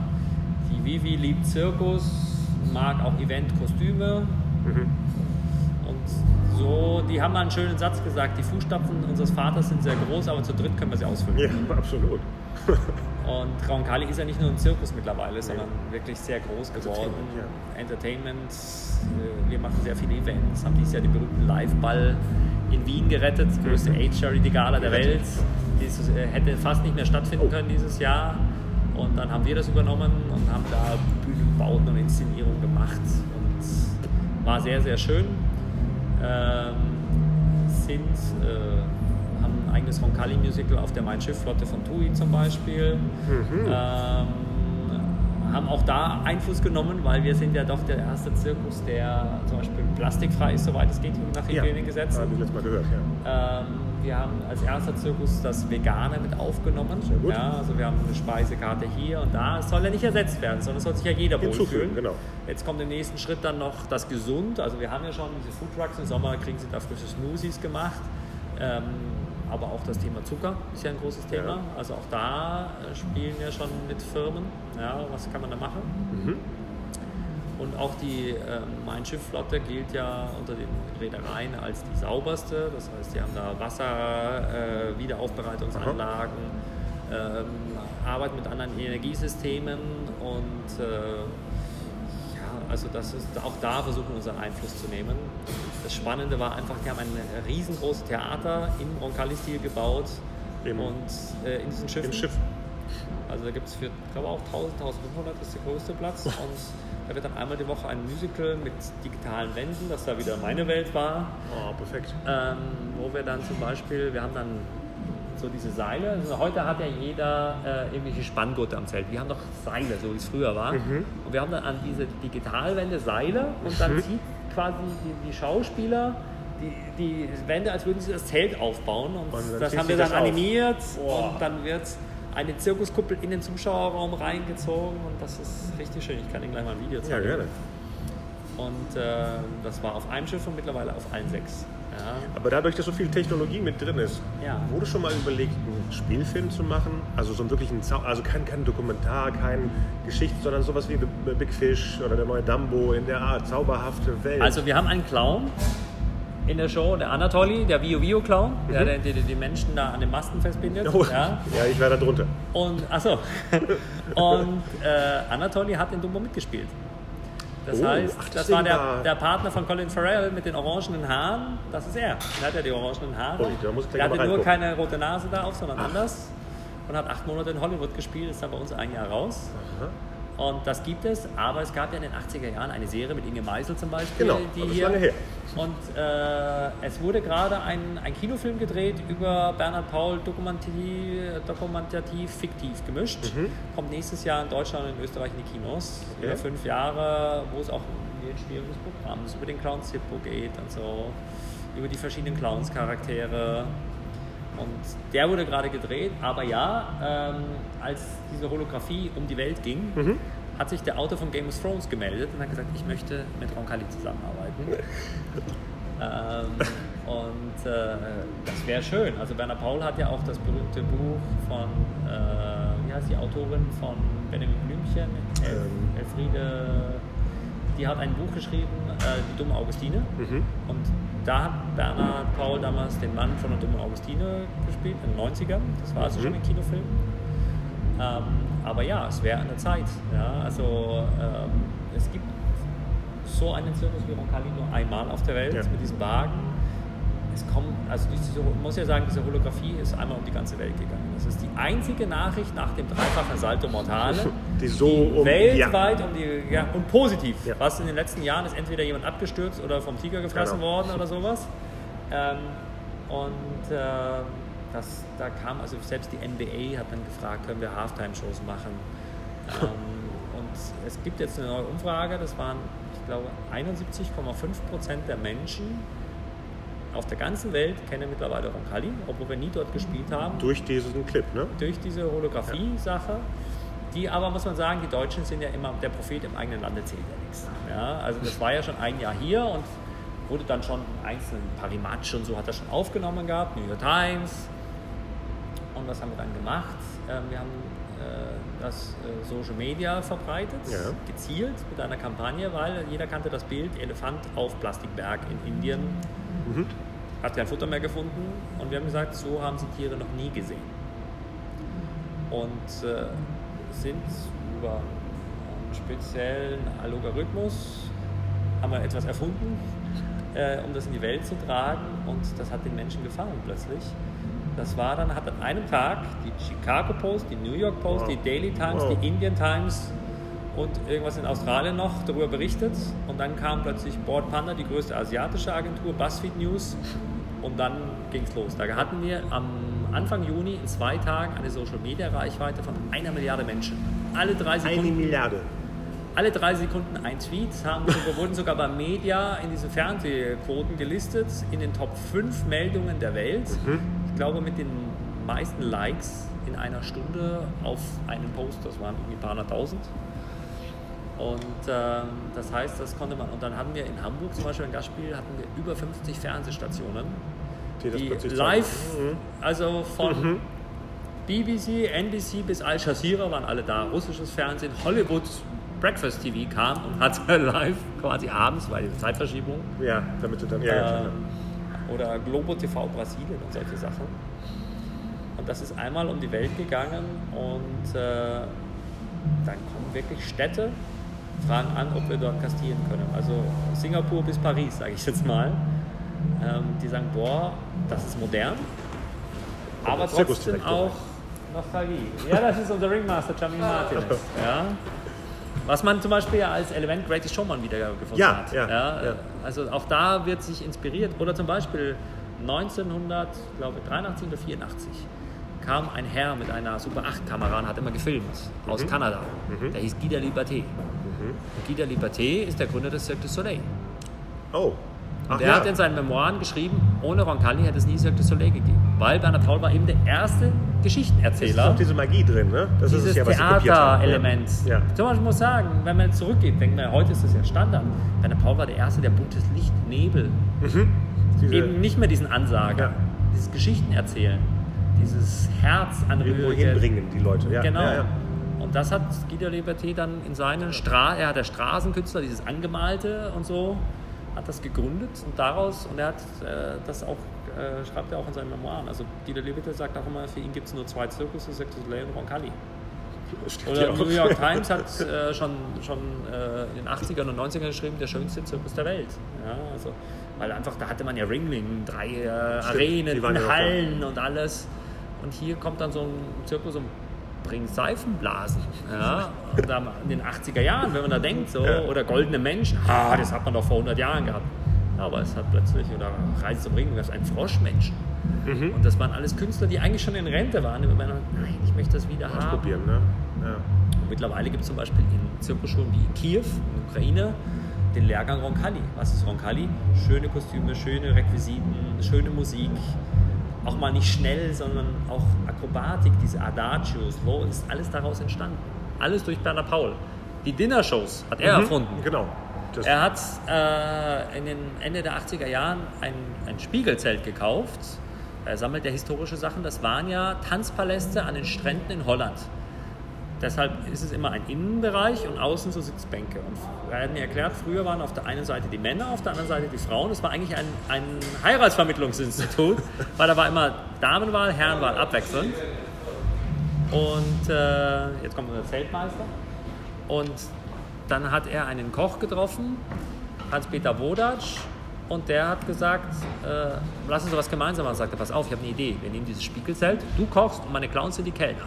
Die Vivi liebt Zirkus, mag auch Event-Kostüme, und so, die haben mal einen schönen Satz gesagt, die Fußstapfen unseres Vaters sind sehr groß, aber zu dritt können wir sie ausfüllen. Ja, absolut. Und Roncalli ist ja nicht nur ein Zirkus mittlerweile, sondern wirklich sehr groß geworden. Entertainment, Entertainment, äh, wir machen sehr viele Events, haben dieses Jahr den berühmten Live-Ball in Wien gerettet, die größte AIDS-Charity-Gala der Welt. Die äh, hätte fast nicht mehr stattfinden können dieses Jahr. Und dann haben wir das übernommen und haben da Bühnenbauten und Inszenierungen gemacht. Und war sehr, sehr schön. Ähm, sind, äh, haben ein eigenes Roncalli-Musical auf der Mein Schiff-Flotte von TUI zum Beispiel. Ähm, haben auch da Einfluss genommen, weil wir sind ja doch der erste Zirkus, der zum Beispiel plastikfrei ist, soweit es geht, nach Ja, Hygienegesetzen. habe ich letztes Mal gehört, ja. Ähm, wir haben als erster Zirkus das Vegane mit aufgenommen. Ja, also wir haben eine Speisekarte hier und da. Es soll ja nicht ersetzt werden, sondern es soll sich ja jeder wohlfühlen. genau. Jetzt kommt im nächsten Schritt dann noch das Gesund. Also wir haben ja schon diese Food Trucks im Sommer, kriegen sie da frische Smoothies gemacht. Ähm, aber auch das Thema Zucker ist ja ein großes Thema. Ja. Also auch da äh, spielen wir schon mit Firmen. Ja, was kann man da machen? Und auch die ähm, Mein Schiff-Flotte gilt ja unter den Reedereien als die sauberste. Das heißt, die haben da Wasser, äh, Wiederaufbereitungsanlagen, ähm, arbeiten mit anderen Energiesystemen und äh, ja, also das ist auch da versuchen wir unseren Einfluss zu nehmen. Das Spannende war einfach, die haben ein riesengroßes Theater im Roncalli-Stil gebaut Im, und äh, in diesen Schiffen. Im Schiff. Also da gibt es für, ich glaube auch 1000, 1500 ist der größte Platz. Und da wird dann einmal die Woche ein Musical mit digitalen Wänden, das da wieder meine Welt war. Oh, perfekt. Ähm, wo wir dann zum Beispiel, wir haben dann so diese Seile. Also heute hat ja jeder äh, irgendwelche Spanngurte am Zelt. Wir haben doch Seile, so wie es früher war. Mhm. Und wir haben dann an diese Digitalwände Seile und dann Mhm. zieht quasi die, die Schauspieler die, die Wände, als würden sie das Zelt aufbauen. Und, das haben wir dann auf. animiert und dann wird eine Zirkuskuppel in den Zuschauerraum reingezogen und das ist richtig schön. Ich kann Ihnen gleich mal ein Video Ja, zeigen. gerne. Und äh, das war auf einem Schiff und mittlerweile auf allen sechs. Ja. Aber dadurch, dass so viel Technologie mit drin ist, Ja. wurde schon mal überlegt, einen Spielfilm zu machen? Also so einen wirklichen, Zau also kein, kein Dokumentar, kein Geschichte, sondern sowas wie The Big Fish oder der neue Dumbo in der Art, zauberhafte Welt. Also wir haben einen Clown in der Show, der Anatoly, der Vio Vio Clown, der, der, der die Menschen da an den Masten festbindet. oh, Ja. ja, ich wäre da drunter. Und achso. Und äh, Anatoly hat in Dumbo mitgespielt. Das Oh, heißt, ach, das deswegen war der, war- der Partner von Colin Farrell mit den orangenen Haaren. Das ist er. Er hat ja die orangenen Haare. Oh, da muss ich der hatte nur keine rote Nase da auf, sondern anders. Und hat acht Monate in Hollywood gespielt, ist dann bei uns ein Jahr raus. Und das gibt es, aber es gab ja in den 80er Jahren eine Serie mit Inge Meisel zum Beispiel. Genau, die das ist lange her. Und äh, es wurde gerade ein, ein Kinofilm gedreht über Bernhard Paul, dokumentativ, dokumentativ fiktiv gemischt. Kommt nächstes Jahr in Deutschland und in Österreich in die Kinos. Mhm. Okay. Über fünf Jahre, wo es auch um die Entstehung des Programms, über den Clown Zippo geht und so. Über die verschiedenen Clowns-Charaktere. Und der wurde gerade gedreht, aber ja, ähm, als diese Holographie um die Welt ging, Mhm. hat sich der Autor von Game of Thrones gemeldet und hat gesagt, ich möchte mit Roncalli zusammenarbeiten. ähm, und äh, das wäre schön. Also Bernhard Paul hat ja auch das berühmte Buch von, äh, wie heißt die Autorin von Benjamin Blümchen, El Ähm. Elfriede, die hat ein Buch geschrieben, äh, Die dumme Augustine. Mhm. Und da hat Bernhard Paul damals den Mann von der dummen Augustine gespielt, in den 90ern. Das war also Mhm. schon ein Kinofilm. Ähm, aber ja, es wäre an der Zeit. Ja? Also ähm, es gibt so einen Zirkus wie Roncalli nur einmal auf der Welt Ja. mit diesem Wagen. Es kommen, also diese, ich muss ja sagen, diese Holographie ist einmal um die ganze Welt gegangen. Das ist die einzige Nachricht nach dem dreifachen Salto Mortale, Die so um- weltweit um die, ja, und positiv. Ja. Was in den letzten Jahren ist entweder jemand abgestürzt oder vom Tiger gefressen Genau. worden oder sowas. Ähm, und äh, das, da kam also selbst die NBA hat dann gefragt, können wir Halftime-Shows machen. Ähm, und es gibt jetzt eine neue Umfrage, das waren, ich glaube, 71,5 Prozent der Menschen auf der ganzen Welt kennen mittlerweile Roncalli, obwohl wir nie dort gespielt haben Durch diesen Clip, ne? durch diese Holographie-Sache. Die aber, muss man sagen, die Deutschen sind ja immer, der Prophet im eigenen Lande zählt ja nichts. Ja, also das war ja schon ein Jahr hier und wurde dann schon in einzelnen Parimatsch und so hat er schon aufgenommen gehabt, New York Times. Und was haben wir dann gemacht? Ähm, wir haben äh, das äh, Social Media verbreitet, Ja. gezielt mit einer Kampagne, weil jeder kannte das Bild Elefant auf Plastikberg in Indien. Hat kein Futter mehr gefunden und wir haben gesagt, so haben sie Tiere noch nie gesehen und äh, sind über einen speziellen Logarithmus, haben wir etwas erfunden, äh, um das in die Welt zu tragen und das hat den Menschen gefallen plötzlich. Das war dann, hat an einem Tag die Chicago Post, die New York Post, Wow. die Daily Times, Wow. die Indian Times und irgendwas in Australien noch darüber berichtet. Und dann kam plötzlich Board Panda, die größte asiatische Agentur, BuzzFeed News. Und dann ging es los. Da hatten wir am Anfang Juni in zwei Tagen eine Social Media Reichweite von einer Milliarde Menschen. Alle drei Eine Sekunden, Milliarde. alle drei Sekunden ein Tweet. Haben, wir wurden sogar bei Media in diesen Fernsehquoten gelistet, in den Top 5 Meldungen der Welt. Ich glaube mit den meisten Likes in einer Stunde auf einen Post. Das waren irgendwie ein paar hunderttausend. Und ähm, das heißt, das konnte man. Und dann hatten wir in Hamburg zum Beispiel ein Gastspiel, hatten wir über 50 Fernsehstationen, Die die live. Mhm. also von BBC, NBC bis Al Jazeera waren alle da. Russisches Fernsehen, Hollywood Breakfast TV kam und hat live quasi abends, weil die Zeitverschiebung, Ja, damit du dann. Ja, ähm, oder Globo TV Brasilien und solche Sachen. Und das ist einmal um die Welt gegangen und äh, dann kommen wirklich Städte, fragen an, ob wir dort gastieren können. Also Singapur bis Paris, sage ich jetzt mal. Ähm, die sagen, boah, das ist modern. aber trotzdem auch Nostalgie. Ja, das ist unser Ringmaster, Jamie Martinez. Ja. Was man zum Beispiel ja als Element Greatest Showman wiedergefunden Ja, hat. ja, ja. Also auch da wird sich inspiriert. Oder zum Beispiel 1983 oder 84 kam ein Herr mit einer Super 8 Kamera und hat immer gefilmt aus Kanada. Der hieß Guy de Liberté. Und Guy de Liberté ist der Gründer des Cirque du Soleil. Oh. Ach, Und er hat in seinen Memoiren geschrieben, ohne Roncalli hätte es nie Cirque du Soleil gegeben. Weil Bernhard Paul war eben der erste Es ist Geschichtenerzähler auch diese Magie drin, ne? Das dieses ist ja, was. Theaterelement. Ja. Zum Beispiel muss sagen, wenn man zurückgeht, denkt man, heute ist das ja Standard. Bernhard Paul war der Erste, der buntes Licht, Nebel, Diese, eben nicht mehr diesen Ansager, Ja. dieses Geschichten erzählen, dieses Herz irgendwo anrühren. hinbringen, die Leute. Ja, Genau. Ja, ja. Und das hat Guy de Liberté dann in seinen Stra er hat der Straßenkünstler, dieses Angemalte und so, hat das gegründet und daraus, und er hat äh, das auch, äh, schreibt er auch in seinen Memoiren. Also Guy de Liberté sagt auch immer, für ihn gibt es nur zwei Zirkusse, Cirque du und Roncalli. Oder. New York Times hat äh, schon, schon äh, in den 80ern und 90ern geschrieben, der schönste Zirkus der Welt. Ja, also, weil einfach, da hatte man ja Ringling, drei äh, Arenen, Hallen und alles. Und hier kommt dann so ein Zirkus und bringt Seifenblasen. Ja, und in den 80er Jahren, wenn man da denkt, so, Ja. oder goldene Menschen, ah, das hat man doch vor 100 Jahren gehabt. Ja, aber es hat plötzlich, oder Reise zum Ring, das ein Froschmenschen. Mhm. Und das waren alles Künstler, die eigentlich schon in Rente waren. Und man nein, ich möchte das wieder haben. Ausprobieren, ne? Ja. Mittlerweile gibt es zum Beispiel in Zirkusschulen wie in Kiew, in der Ukraine, den Lehrgang Roncalli. Was ist Roncalli? Schöne Kostüme, schöne Requisiten, schöne Musik. Auch mal nicht schnell, sondern auch Akrobatik, diese Adagios, wo ist alles daraus entstanden. Alles durch Bernhard Paul. Die Dinnershows hat er erfunden. Genau. Das, Er hat äh, in den Ende der 80er Jahren ein, ein Spiegelzelt gekauft. Er sammelt ja historische Sachen. Das waren ja Tanzpaläste an den Stränden in Holland. Deshalb ist es immer ein Innenbereich und außen so Sitzbänke. Und er hat mir erklärt, früher waren auf der einen Seite die Männer, auf der anderen Seite die Frauen. Es war eigentlich ein, ein Heiratsvermittlungsinstitut, weil da war immer Damenwahl, Herrenwahl abwechselnd. Und äh, jetzt kommt unser Zeltmeister. Und dann hat er einen Koch getroffen, Hans-Peter Wodatsch, und der hat gesagt, äh, lass uns was gemeinsam machen. Sagte, pass auf, ich habe eine Idee. Wir nehmen dieses Spiegelzelt, du kochst und meine Clowns sind die Kellner.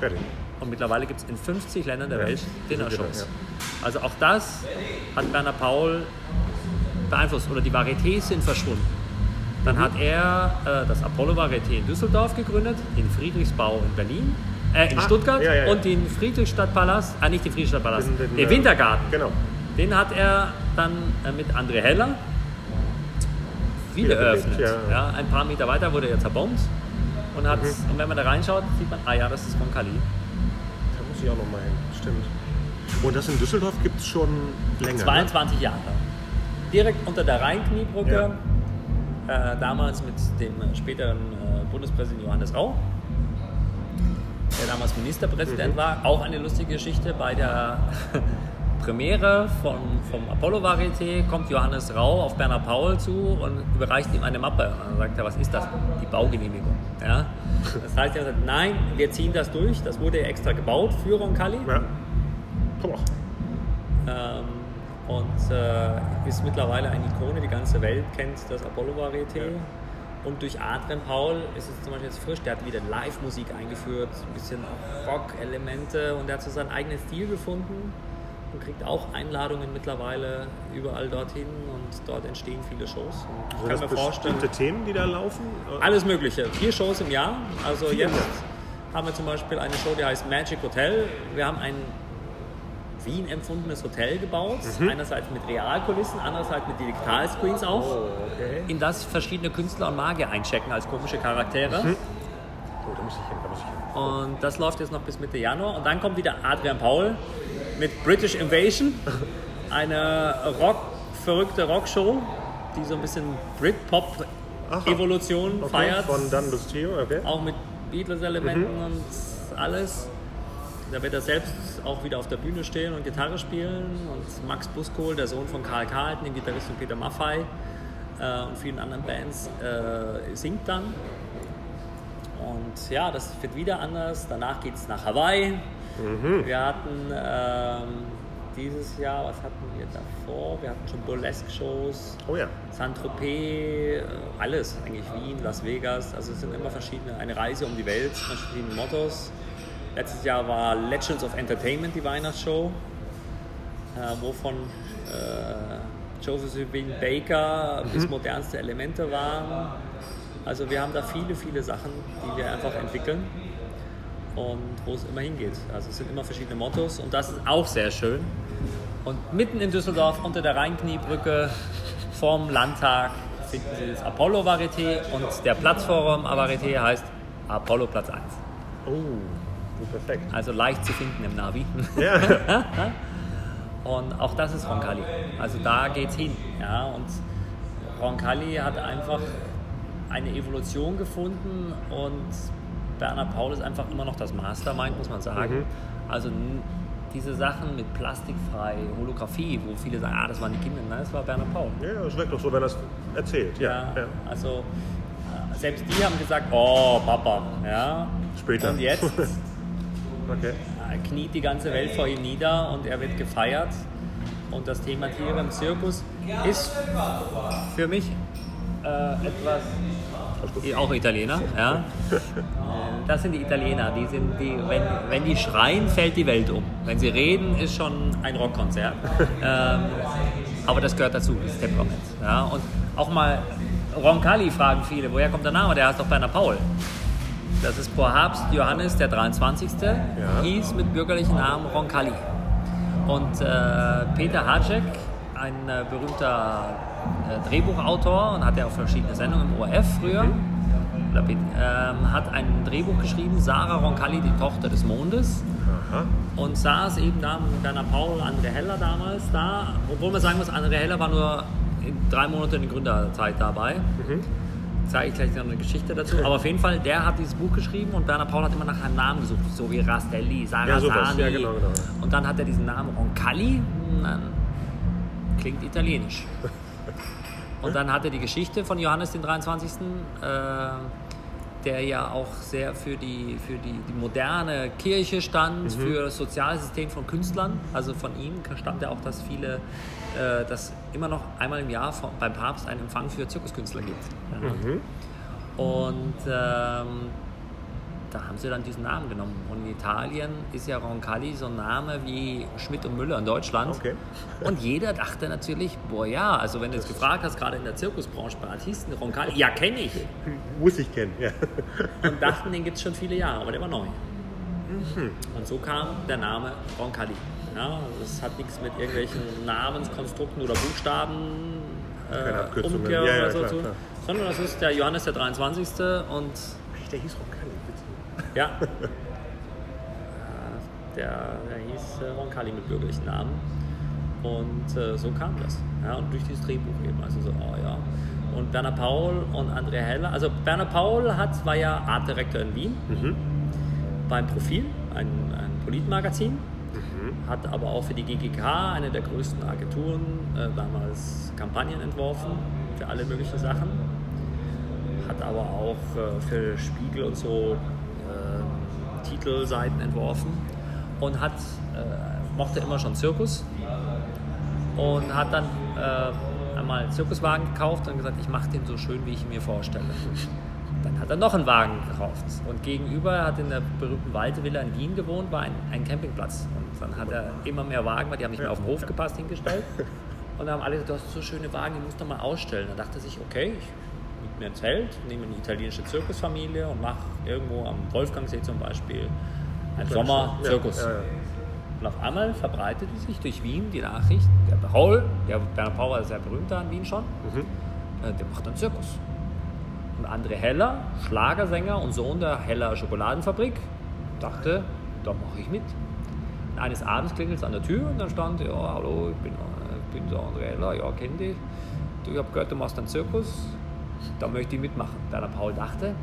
fertig. Und mittlerweile gibt es in 50 Ländern der Ja, Welt Dinner, Dinnershows. Also auch das hat Bernhard Paul beeinflusst. Oder die Varietés sind verschwunden. Dann hat er äh, das Apollo Varieté in Düsseldorf gegründet, den Friedrichsbau in Berlin, äh, in Ah, Stuttgart ja, ja, ja. und den Friedrichstadtpalast, äh, nicht den Friedrichstadtpalast, Den- den, den, Wintergarten. Genau. Den hat er dann äh, mit André Heller wieder eröffnet. ja. Ja. ein paar Meter weiter wurde er zerbombt. Und, Mhm. und wenn man da reinschaut, sieht man, ah ja, das ist Roncalli. Muss ich auch noch mal hin. Stimmt. Und das in Düsseldorf gibt es schon länger. 22 Jahre. Direkt unter der Rheinkniebrücke, äh, damals mit dem äh, späteren äh, Bundespräsidenten Johannes Rau, der damals Ministerpräsident Mhm. war. Auch eine lustige Geschichte. Bei der Premiere vom Apollo Varieté kommt Johannes Rau auf Bernhard Paul zu und überreicht ihm eine Mappe. Und dann sagt er, was ist das? Die Baugenehmigung. Ja? Das heißt, er sagt, nein, wir ziehen das durch. Das wurde extra gebaut für Roncalli. Ja. Komm auch. Ähm, und äh, ist mittlerweile eine Ikone, die ganze Welt kennt das Apollo Varieté. Und durch Adrian Paul ist es zum Beispiel jetzt frisch, der hat wieder Live-Musik eingeführt, ein bisschen Rock-Elemente und der hat so seinen eigenen Stil gefunden und kriegt auch Einladungen mittlerweile überall dorthin und dort entstehen viele Shows. Und ich Sind kann mir vorstellen, bestimmte Themen, die da laufen? alles Mögliche. Vier Shows im Jahr. Also Vier jetzt Jahr. haben wir zum Beispiel eine Show, die heißt Magic Hotel. Wir haben ein Wien empfundenes Hotel gebaut. Mhm. Einerseits mit Realkulissen, andererseits mit Digitalscreens auch. Oh, okay. In das verschiedene Künstler und Magier einchecken als komische Charaktere. Mhm. Oh, da muss ich hin, da muss ich hin. Und das läuft jetzt noch bis Mitte Januar. Und dann kommt wieder Adrian Paul mit British Invasion. Eine Rock, verrückte Rockshow, die so ein bisschen Britpop-Evolution Okay, feiert. Von Dan Bustio, okay. auch mit Beatles-Elementen Mhm. und alles. Da wird er selbst auch wieder auf der Bühne stehen und Gitarre spielen. Und Max Buskohl, der Sohn von Karl Carlton, dem Gitarristen Peter Maffay äh, und vielen anderen Bands, äh, singt dann. Und ja, das wird wieder anders. Danach geht es nach Hawaii. Mhm. Wir hatten ähm, dieses Jahr, was hatten wir davor? Wir hatten schon Burlesque-Shows, Oh ja. Saint-Tropez, äh, alles, eigentlich Wien, Las Vegas. Also es sind immer verschiedene, eine Reise um die Welt mit verschiedenen Mottos. Letztes Jahr war Legends of Entertainment die Weihnachtsshow, äh, wovon äh, Josephine Baker bis modernste Elemente waren. Also wir haben da viele, viele Sachen, die wir einfach entwickeln und wo es immer hingeht. Also es sind immer verschiedene Mottos und das ist auch sehr schön. Und mitten in Düsseldorf unter der Rheinkniebrücke vorm Landtag finden Sie das Apollo Varieté und der Platzforum Varieté heißt Apollo Platz 1. Oh, perfekt. Also leicht zu finden im Navi. Ja. Und auch das ist Roncalli. Also da geht's hin. Ja? Und Roncalli hat einfach eine Evolution gefunden und Bernhard Paul ist einfach immer noch das Mastermind, muss man sagen. Mhm. Also diese Sachen mit plastikfrei, Holographie, wo viele sagen, ah, das waren die Kinder. Nein, das war Bernhard Paul. ja, das wirkt doch so, wenn er es erzählt. Ja, Ja, ja. Also äh, selbst die haben gesagt, oh Papa, ja. Später. Und jetzt Okay. kniet die ganze Welt vor ihm nieder und er wird gefeiert. Und das Thema Tiere im Zirkus ist für mich äh, etwas, auch Italiener, ja. Das sind die Italiener, die sind die, wenn, wenn die schreien, fällt die Welt um. Wenn sie reden, ist schon ein Rockkonzert. ähm, aber das gehört dazu, dieses Temperament. Ja. Und auch mal Roncalli fragen viele, woher kommt der Name? Der heißt doch Bernhard Paul. Das ist Papst Johannes der 23. hieß mit bürgerlichen Namen Roncalli. Und äh, Peter Hacek, ein äh, berühmter äh, Drehbuchautor und hat ja auch verschiedene Sendungen im ORF früher, oder, Pet- ähm, hat ein Drehbuch geschrieben, Sarah Roncalli, die Tochter des Mondes. Aha. Und saß eben da mit Bernhard Paul, André Heller damals da. Obwohl man sagen muss, André Heller war nur in drei Monate in der Gründerzeit dabei. Zeige ich gleich noch eine Geschichte dazu. Aber auf jeden Fall, der hat dieses Buch geschrieben und Bernhard Paul hat immer nach einem Namen gesucht. So wie Rastelli, Ja. Sarasani. Ja, genau, genau. Und dann hat er diesen Namen Roncalli. Klingt italienisch. Und dann hat er die Geschichte von Johannes den 23., äh, der ja auch sehr für die, für die, die moderne Kirche stand, für das Sozialsystem von Künstlern. Also von ihm stammt ja auch, dass viele, äh, dass immer noch einmal im Jahr von, beim Papst einen Empfang für Zirkuskünstler gibt. Ja. Und ähm, da haben sie dann diesen Namen genommen. Und in Italien ist ja Roncalli so ein Name wie Schmidt und Müller in Deutschland. Okay. Und jeder dachte natürlich, boah ja, also wenn du jetzt gefragt hast, gerade in der Zirkusbranche bei Artisten, Roncalli, ja kenne ich. Muss ich kennen, ja. Und dachten, den gibt es schon viele Jahre, aber der war neu. Und so kam der Name Roncalli. Ja, das hat nichts mit irgendwelchen Namenskonstrukten oder Buchstaben äh, Abkürzungen. Umkehr Ja, ja, oder so klar, zu, klar. sondern das ist der Johannes der 23. und Der hieß Roncalli. Ja, der, der hieß äh, Roncalli mit bürgerlichen Namen. Und äh, so kam das. Ja, und durch dieses Drehbuch eben. Also so, oh ja. Und Werner Paul und Andrea Heller. Also Werner Paul hat, war ja Artdirektor in Wien beim Profil, ein, ein Politmagazin. Hat aber auch für die GGK, eine der größten Agenturen, äh, damals Kampagnen entworfen für alle möglichen Sachen. Hat aber auch äh, für Spiegel und so äh, Titelseiten entworfen und hat, äh, mochte immer schon Zirkus und hat dann äh, einmal einen Zirkuswagen gekauft und gesagt, ich mache den so schön, wie ich mir vorstelle. Dann hat er noch einen Wagen gekauft und gegenüber er hat in der berühmten Waldvilla in Wien gewohnt, war ein, ein Campingplatz. Und dann hat er immer mehr Wagen, weil die haben nicht mehr auf den Hof gepasst, hingestellt. Und dann haben alle gesagt, du hast so schöne Wagen, die musst du mal ausstellen. Dann dachte er sich, okay, ich miete mir ein Zelt, nehme eine italienische Zirkusfamilie und mache irgendwo am Wolfgangsee zum Beispiel einen Sommerzirkus. Ja, ja, ja. Und auf einmal verbreitete sich durch Wien die Nachricht, der Paul, der Bernhard Paul war sehr berühmt da in Wien schon, äh, der macht einen Zirkus. Und André Heller, Schlagersänger und Sohn der Heller Schokoladenfabrik, dachte, da mache ich mit. Und eines Abends klingelt es an der Tür und dann stand, ja, hallo, ich bin, äh, ich bin der André Heller, ja, kenn dich. Du, ich habe gehört, du machst einen Zirkus, da möchte ich mitmachen. Bernhard Paul dachte,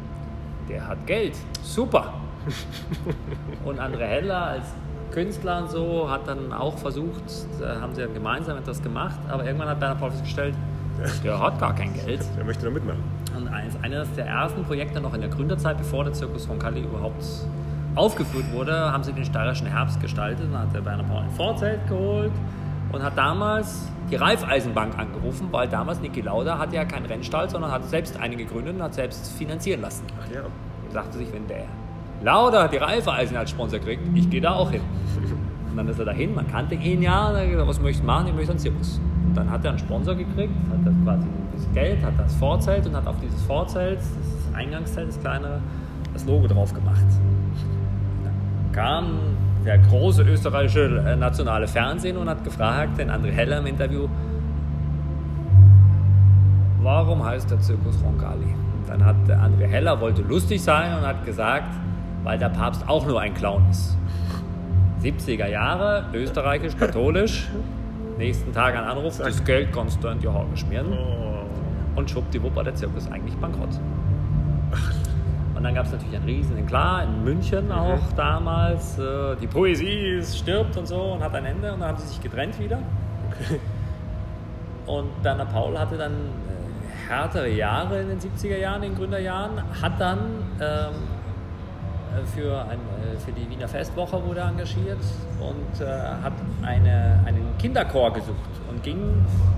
der hat Geld, super. Und André Heller als Künstler und so hat dann auch versucht, da haben sie dann gemeinsam etwas gemacht, aber irgendwann hat Bernhard Paul festgestellt, der hat gar kein Geld. Der möchte noch mitmachen. Und eines, eines der ersten Projekte noch in der Gründerzeit, bevor der Zirkus Roncalli überhaupt aufgeführt wurde, haben sie den steirischen Herbst gestaltet. Dann hat der Werner Paul ein Vorzelt geholt und hat damals die Raiffeisenbank angerufen, weil damals Niki Lauda hatte ja keinen Rennstall, sondern hat selbst einen gegründet und hat selbst finanzieren lassen. Ach ja. Und sagte sich, wenn der Lauda die Raiffeisen als Sponsor kriegt, ich gehe da auch hin. Und dann ist er dahin, man kannte ihn ja, und er gesagt, was möchte ich machen? Ich möchte einen Zirkus. Und dann hat er einen Sponsor gekriegt, hat das quasi das Geld, hat das Vorzelt und hat auf dieses Vorzelt, das Eingangszelt, das kleine, das Logo drauf gemacht. Dann kam der große österreichische äh, nationale Fernsehen und hat gefragt, den André Heller im Interview, warum heißt der Zirkus Roncalli? Dann hat der André Heller, wollte lustig sein und hat gesagt, weil der Papst auch nur ein Clown ist. 70er Jahre, österreichisch, katholisch, nächsten Tag ein Anruf, das Geld kannst du in die Haare schmieren Oh. und schwuppdiwupp war der Zirkus eigentlich bankrott. Und dann gab es natürlich einen riesen, klar, in München auch damals, äh, die Poesie ist- stirbt und so und hat ein Ende und dann haben sie sich getrennt wieder. Und Berner Paul hatte dann äh, härtere Jahre in den 70er Jahren, in den Gründerjahren, hat dann ähm, äh, für, ein, äh, für die Wiener Festwoche wurde er engagiert und äh, hat eine, einen Kinderchor gesucht und ging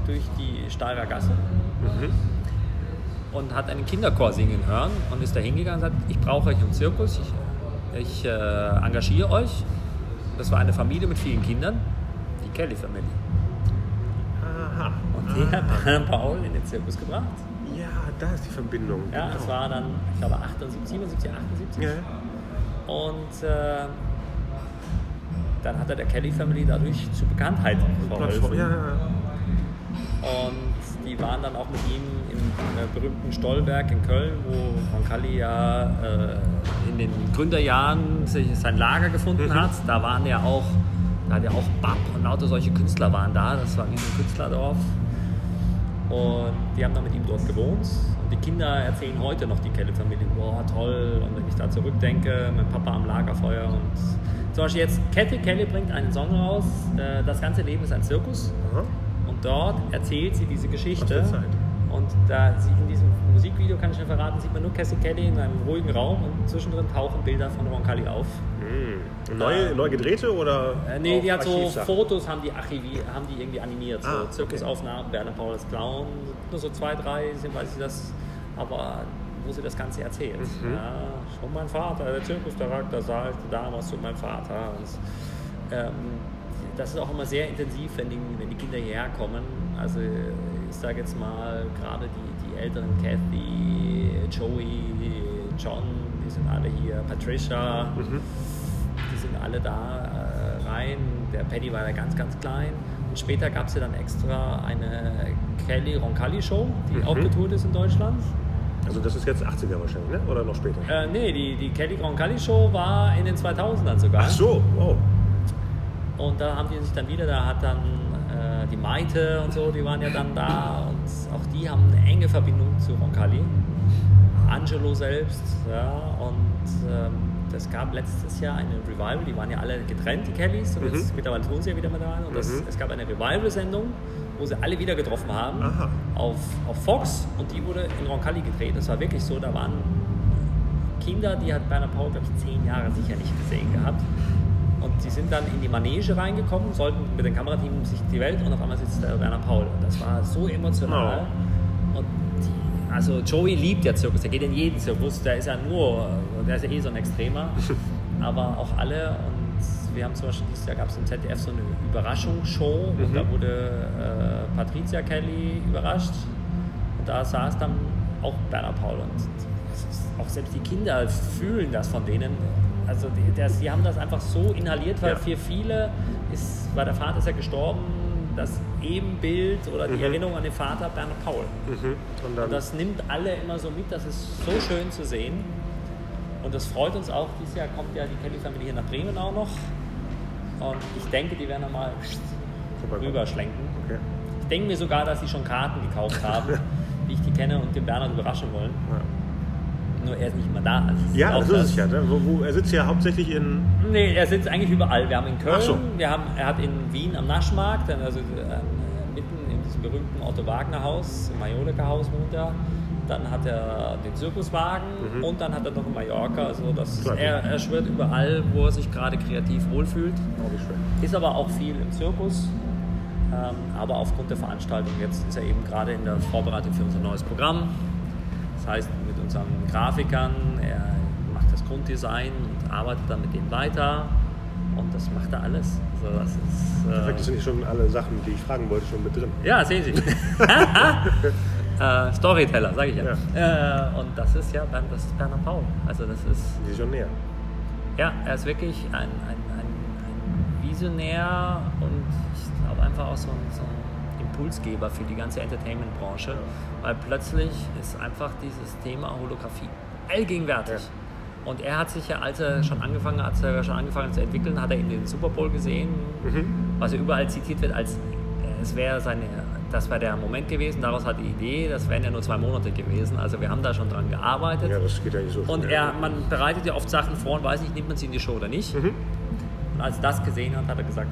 durch die Steirer Gasse und hat einen Kinderchor singen hören und ist da hingegangen und sagt, ich brauche euch im Zirkus, ich, ich äh, engagiere euch. Das war eine Familie mit vielen Kindern, die Kelly Family. Aha. Und die hat Berner Paul in den Zirkus gebracht. Ja, da ist die Verbindung. Ja, Genau. es war dann, ich glaube, 78, 77, 78. Ja. Und äh, dann hat er der Kelly Family dadurch zur Bekanntheit verholfen. Ja, ja. Und die waren dann auch mit ihm im äh, berühmten Stollwerk in Köln, wo Roncalli ja äh, in den Gründerjahren sich sein Lager gefunden hat. Da waren ja auch, da hat ja auch Bab und lauter solche Künstler waren da. Das war wie so ein Künstlerdorf. Und die haben dann mit ihm dort gewohnt. Und die Kinder erzählen heute noch die Kelly-Familie, boah, toll. Und wenn ich da zurückdenke, mein Papa am Lagerfeuer. Und zum Beispiel jetzt, Kathy Kelly bringt einen Song raus, äh, Das ganze Leben ist ein Zirkus. Aha. Und dort erzählt sie diese Geschichte. Und da sie in diesem Musikvideo, kann ich schon verraten, sieht man nur Cassie Kelly in einem ruhigen Raum und zwischendrin tauchen Bilder von Roncalli auf. Hm. Neue, neu gedrehte oder? Äh, nee, die hat so? Fotos, haben die, archivi haben die irgendwie animiert. So Ah, okay. Zirkusaufnahmen, Werner Paul als Clown, nur so zwei, drei, sind, weiß ich das, aber wo sie das Ganze erzählt. Mhm. Ja, schon mein Vater, der Zirkusdirektor sagte damals zu meinem Vater. Und, ähm, das ist auch immer sehr intensiv, wenn die, wenn die Kinder hierher kommen. Also ich sage jetzt mal, gerade die, die älteren Kathy, Joey, John, die sind alle hier, Patricia, Mhm. die sind alle da äh, rein. Der Paddy war da ganz, ganz klein. Und später gab es ja dann extra eine Kelly Roncalli Show, die Mhm. auch getourt ist in Deutschland. Also das ist jetzt 80er wahrscheinlich, ne? oder noch später? Äh, nee, die, die Kelly Roncalli Show war in den 2000ern sogar. Ach so, oh. Und da haben die sich dann wieder, da hat dann äh, die Maite und so, die waren ja dann da und auch die haben eine enge Verbindung zu Roncalli. Angelo selbst, ja, und ähm, das gab letztes Jahr eine Revival, die waren ja alle getrennt, die Kellys, und jetzt mittlerweile tun sie ja wieder mit rein. Und das, es gab eine Revival-Sendung, wo sie alle wieder getroffen haben Aha. auf, auf Fox und die wurde in Roncalli gedreht. Das war wirklich so, da waren Kinder, die hat Berner Paul, glaube ich, zehn Jahre sicher nicht gesehen gehabt. Und die sind dann in die Manege reingekommen, sollten mit dem Kamerateam sich die Welt und auf einmal sitzt der Werner Paul. Und das war so emotional. Und die, also Joey liebt ja Zirkus, der geht in jeden Zirkus, der ist ja nur, der ist ja eh so ein Extremer. Aber auch alle und wir haben zum Beispiel dieses Jahr gab es im ZDF so eine Überraschungsshow und da wurde äh, Patricia Kelly überrascht und da saß dann auch Berner Paul und auch selbst die Kinder fühlen das von denen. Also die, das, die haben das einfach so inhaliert, weil Ja. für viele ist, weil der Vater ist ja gestorben, das Ebenbild oder die Erinnerung an den Vater Berner Paul. Mhm. Und Und das nimmt alle immer so mit, das ist so schön zu sehen. Und das freut uns auch. Dieses Jahr kommt ja die Kelly Family hier nach Bremen auch noch. Und ich denke, die werden dann mal Vorbeikommen. rüberschlenken. okay. Ich denke mir sogar, dass sie schon Karten gekauft haben, wie ich die kenne, und den Bernhard überraschen wollen. Nur er ist nicht immer da. Also es Ja, auch das ist es ja. Ne? Wo, wo, er sitzt ja hauptsächlich in. Nee, er sitzt eigentlich überall. Wir haben in Köln, so. wir haben, er hat in Wien am Naschmarkt, also äh, mitten in diesem berühmten Otto Wagner Haus, im Majolika Haus wohnt er. dann hat er den Zirkuswagen Mhm. und dann hat er noch in Mallorca. Also das, Klar. er, er schwirrt überall, wo er sich gerade kreativ wohlfühlt. Oh. Ist aber auch viel im Zirkus. Ähm, aber aufgrund der Veranstaltung jetzt ist er eben gerade in der Vorbereitung für unser neues Programm. Das heißt, mit unseren Grafikern, er macht das Grunddesign und arbeitet dann mit denen weiter. Und das macht er alles. Also das ist, Perfekt, das äh, sind schon alle Sachen, die ich fragen wollte, schon mit drin. ja, sehen Sie. äh, Storyteller, sage ich ja. Äh, und das ist ja das ist Bernhard Paul. Also das ist Visionär. ja, er ist wirklich ein, ein, ein, ein Visionär und ich glaube einfach auch so ein, so ein Impulsgeber für die ganze Entertainment-Branche, weil plötzlich ist einfach dieses Thema Holographie allgegenwärtig. Und er hat sich ja, als er schon angefangen hat, er schon angefangen zu entwickeln, hat er eben den Super Bowl gesehen, was ja überall zitiert wird als äh, es wäre seine, das wäre der Moment gewesen, daraus hat die Idee, das wären ja nur zwei Monate gewesen. Also wir haben da schon dran gearbeitet. Ja, das geht ja nicht so Und er, man bereitet ja oft Sachen vor und weiß nicht, nimmt man sie in die Show oder nicht. Und als er das gesehen hat, hat er gesagt,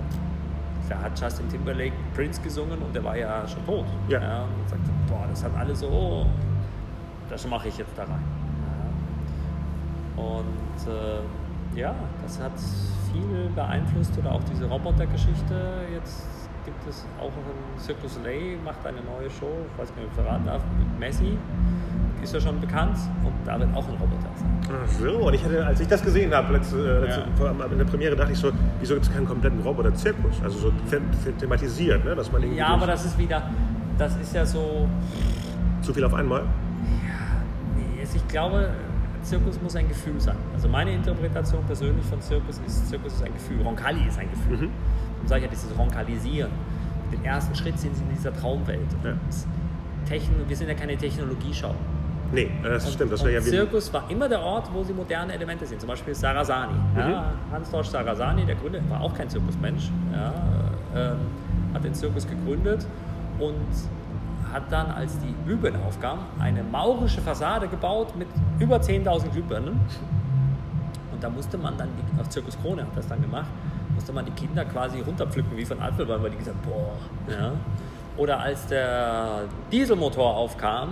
da hat Justin Timberlake Prince gesungen und der war ja schon tot. Ja. und sagt, boah, das hat alle so, das mache ich jetzt da rein. Ja. Und äh, ja, das hat viel beeinflusst oder auch diese Robotergeschichte. Jetzt gibt es auch einen Circus Lay, macht eine neue Show, ich weiß nicht, ob ich verraten darf, mit Messi. Ist ja schon bekannt und da wird auch ein Roboter sein. Ach so, und ich hatte, als ich das gesehen habe, letzte, äh, letzte, Ja. vor, in der Premiere, dachte ich so, wieso gibt es keinen kompletten Roboter-Zirkus? Also so the the thematisiert, ne? dass man irgendwie Ja, aber das ist wieder, das ist ja so, zu viel auf einmal. nee, es- ich glaube, Zirkus muss ein Gefühl sein. Also meine Interpretation persönlich von Zirkus ist, Zirkus ist ein Gefühl, Roncalli ist ein Gefühl. Und sage ich ja, dieses Roncalisieren. Den ersten Schritt sind sie in dieser Traumwelt. Ja. Techno, wir sind ja keine Technologieschau. Nee, äh, das Und, stimmt. Das ja Zirkus war immer der Ort, wo sie moderne Elemente sind. Zum Beispiel Sarasani. Mhm. Ja, Hans-Dorsch Sarasani, der Gründer, war auch kein Zirkusmensch. Ja, ähm, hat den Zirkus gegründet und hat dann, als die Glühbirne aufkam, eine maurische Fassade gebaut mit über 10.000 Glühbirnen. Und da musste man dann, die, auf Zirkus Krone hat das dann gemacht, musste man die Kinder quasi runterpflücken wie von Apfelbaum, weil die gesagt boah. Ja. Oder als der Dieselmotor aufkam,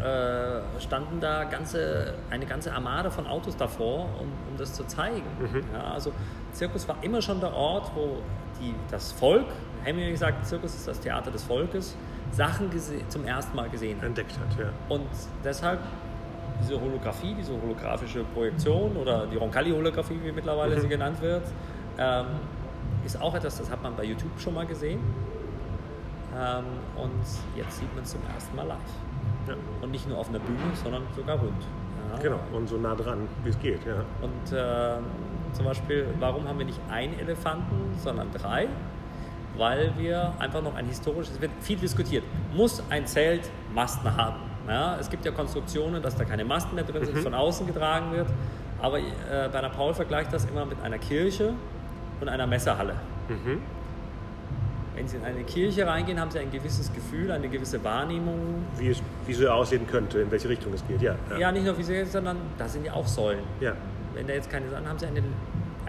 äh, standen da ganze, eine ganze Armade von Autos davor, um, um das zu zeigen. Ja, also Zirkus war immer schon der Ort, wo die, das Volk, Hemingway gesagt, Zirkus ist das Theater des Volkes, Sachen zum ersten Mal gesehen hat. entdeckt hat. Ja. Und deshalb diese Holographie, diese holographische Projektion oder die Roncalli-Holographie, wie mittlerweile sie genannt wird, ähm, ist auch etwas, das hat man bei YouTube schon mal gesehen. Ähm, und jetzt sieht man es zum ersten Mal live. Ja. Und nicht nur auf einer Bühne, sondern sogar rund. Ja. Genau, und so nah dran, wie es geht. Ja. Und ähm, zum Beispiel, warum haben wir nicht einen Elefanten, sondern drei? Weil wir einfach noch ein historisches, es wird viel diskutiert, muss ein Zelt Masten haben? Ja, es gibt ja Konstruktionen, dass da keine Masten mehr drin sind, von außen getragen wird. Aber äh, Bernhard Paul vergleicht das immer mit einer Kirche und einer Messerhalle. Wenn Sie in eine Kirche reingehen, haben Sie ein gewisses Gefühl, eine gewisse Wahrnehmung. Wie es wie so aussehen könnte, in welche Richtung es geht. Ja. Ja, nicht nur visuell, sondern da sind ja auch Säulen. ja. Wenn da jetzt keine Sachen haben sie eine,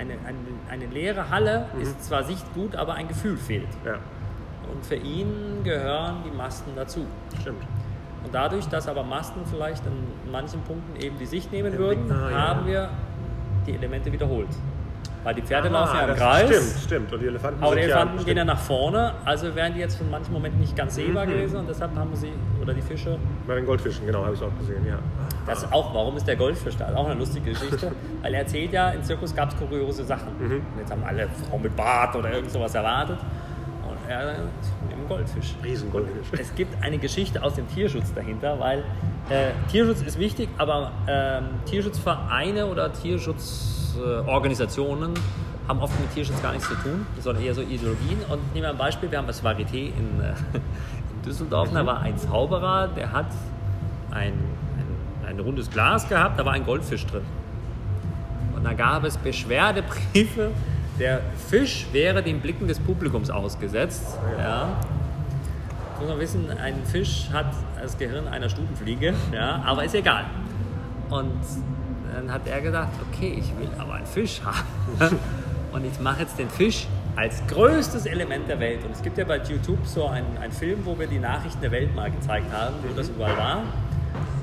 eine, eine, eine leere Halle, ist zwar Sicht gut, aber ein Gefühl fehlt. ja. Und für ihn gehören die Masten dazu. Stimmt. Und dadurch, dass aber Masten vielleicht an manchen Punkten eben die Sicht nehmen würden, haben wir die Elemente wiederholt. Weil die Pferde laufen ja im Kreis. Stimmt, stimmt. Und die Elefanten Aber die Elefanten ja, gehen ja nach vorne, also wären die jetzt von manchen Momenten nicht ganz sehbar gewesen und deshalb haben sie, oder die Fische, Bei den Goldfischen, genau, habe ich es auch gesehen. Ja. Das ist auch, warum ist der Goldfisch da? Auch eine lustige Geschichte. Weil er erzählt ja, im Zirkus gab es kuriose Sachen. Und jetzt haben alle Frauen mit Bart oder irgend sowas erwartet. Und er im Goldfisch. Riesengoldfisch. Es gibt eine Geschichte aus dem Tierschutz dahinter, weil äh, Tierschutz ist wichtig, aber ähm, Tierschutzvereine oder Tierschutzorganisationen haben oft mit Tierschutz gar nichts zu tun, sondern eher so Ideologien. Und nehmen wir ein Beispiel, wir haben das Varieté in, äh, in Düsseldorf, da war ein Zauberer, der hat ein, ein, ein rundes Glas gehabt, da war ein Goldfisch drin. Und da gab es Beschwerdebriefe, der Fisch wäre den Blicken des Publikums ausgesetzt. Ja. Muss man wissen, ein Fisch hat das Gehirn einer Stubenfliege, ja, aber ist egal. Und dann hat er gedacht, okay, ich will aber einen Fisch haben. Und ich mache jetzt den Fisch als größtes Element der Welt. Und es gibt ja bei YouTube so einen, einen Film, wo wir die Nachrichten der Welt mal gezeigt haben, wo das überall war.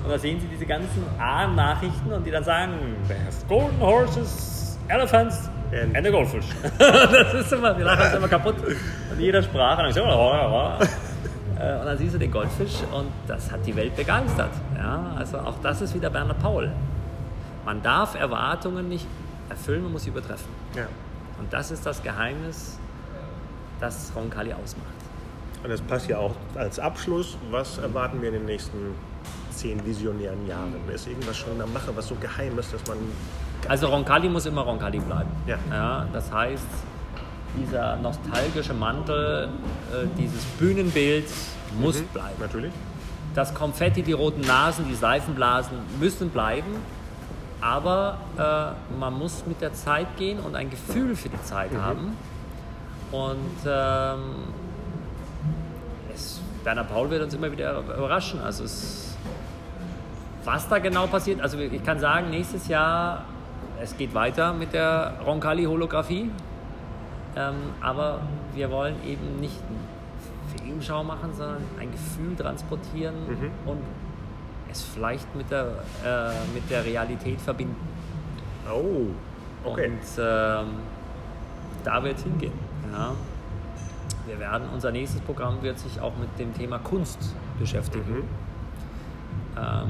Und da sehen Sie diese ganzen A-Nachrichten und die dann sagen, there's golden horses, elephants and, a goldfish. das ist immer, wir lachen uns immer kaputt. Und jeder sprach und dann so, oh, oh, oh. Und dann siehst du den Goldfisch und das hat die Welt begeistert. Ja, also auch das ist wieder Bernhard Paul. Man darf Erwartungen nicht erfüllen, man muss sie übertreffen. Ja. Und das ist das Geheimnis, das Roncalli ausmacht. Und das passt ja auch als Abschluss. Was erwarten wir in den nächsten zehn visionären Jahren? Ist irgendwas schon am Mache, was so geheim ist, dass man. Also Roncalli muss immer Roncalli bleiben. Ja. ja das heißt, dieser nostalgische Mantel, äh, dieses Bühnenbild muss Mhm, bleiben. Natürlich. Das Konfetti, die roten Nasen, die Seifenblasen müssen bleiben. Aber äh, man muss mit der Zeit gehen und ein Gefühl für die Zeit haben. Und ähm, es, Werner Paul wird uns immer wieder überraschen. Also es, was da genau passiert, also ich kann sagen, nächstes Jahr, es geht weiter mit der Roncalli-Holographie. Ähm, aber wir wollen eben nicht Filmschau machen, sondern ein Gefühl transportieren und es vielleicht mit der, äh, mit der Realität verbinden. Oh, okay. Und ähm, da wird es hingehen. Ja. Wir werden, unser nächstes Programm wird sich auch mit dem Thema Kunst beschäftigen. Mhm. Ähm,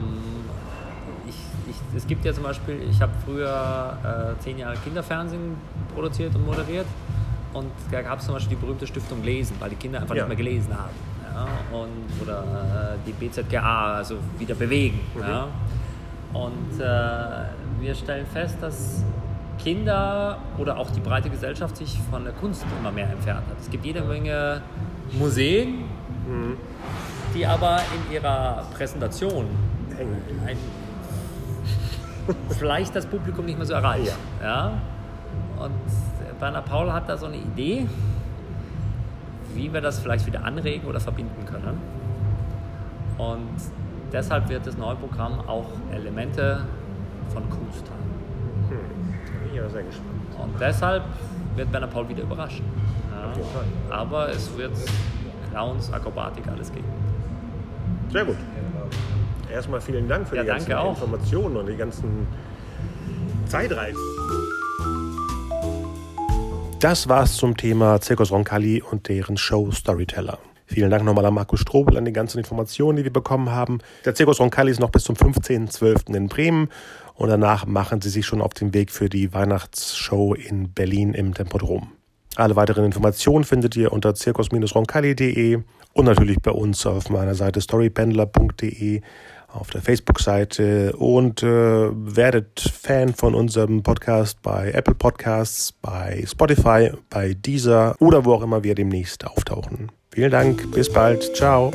ich, ich, es gibt ja zum Beispiel, ich habe früher äh, zehn Jahre Kinderfernsehen produziert und moderiert und da gab es zum Beispiel die berühmte Stiftung Lesen, weil die Kinder einfach Ja. nicht mehr gelesen haben. Ja? Und, oder äh, die BZGA, also wieder bewegen. Mhm. Ja? Und äh, wir stellen fest, dass Kinder oder auch die breite Gesellschaft sich von der Kunst immer mehr entfernt hat. Es gibt jede Menge Museen, die aber in ihrer Präsentation ein, vielleicht das Publikum nicht mehr so erreicht. Ja. Und Werner Paul hat da so eine Idee, wie wir das vielleicht wieder anregen oder verbinden können. Und deshalb wird das neue Programm auch Elemente von Kunst haben. Bin ich aber sehr gespannt. Und deshalb wird Werner Paul wieder überraschen. Ja. Aber es wird Clowns, Akrobatik, alles geben. Sehr gut. Erstmal vielen Dank für Ja, die ganzen auch. Informationen und die ganzen Zeitreisen. Das war's zum Thema Circus Roncalli und deren Show Storyteller. Vielen Dank nochmal an Markus Strobel an die ganzen Informationen, die wir bekommen haben. Der Circus Roncalli ist noch bis zum 15.12. in Bremen und danach machen sie sich schon auf den Weg für die Weihnachtsshow in Berlin im Tempodrom. Alle weiteren Informationen findet ihr unter circus-roncalli.de und natürlich bei uns auf meiner Seite storypendler.de auf der Facebook-Seite und äh, werdet Fan von unserem Podcast bei Apple Podcasts, bei Spotify, bei Deezer oder wo auch immer wir demnächst auftauchen. Vielen Dank, bis bald, ciao.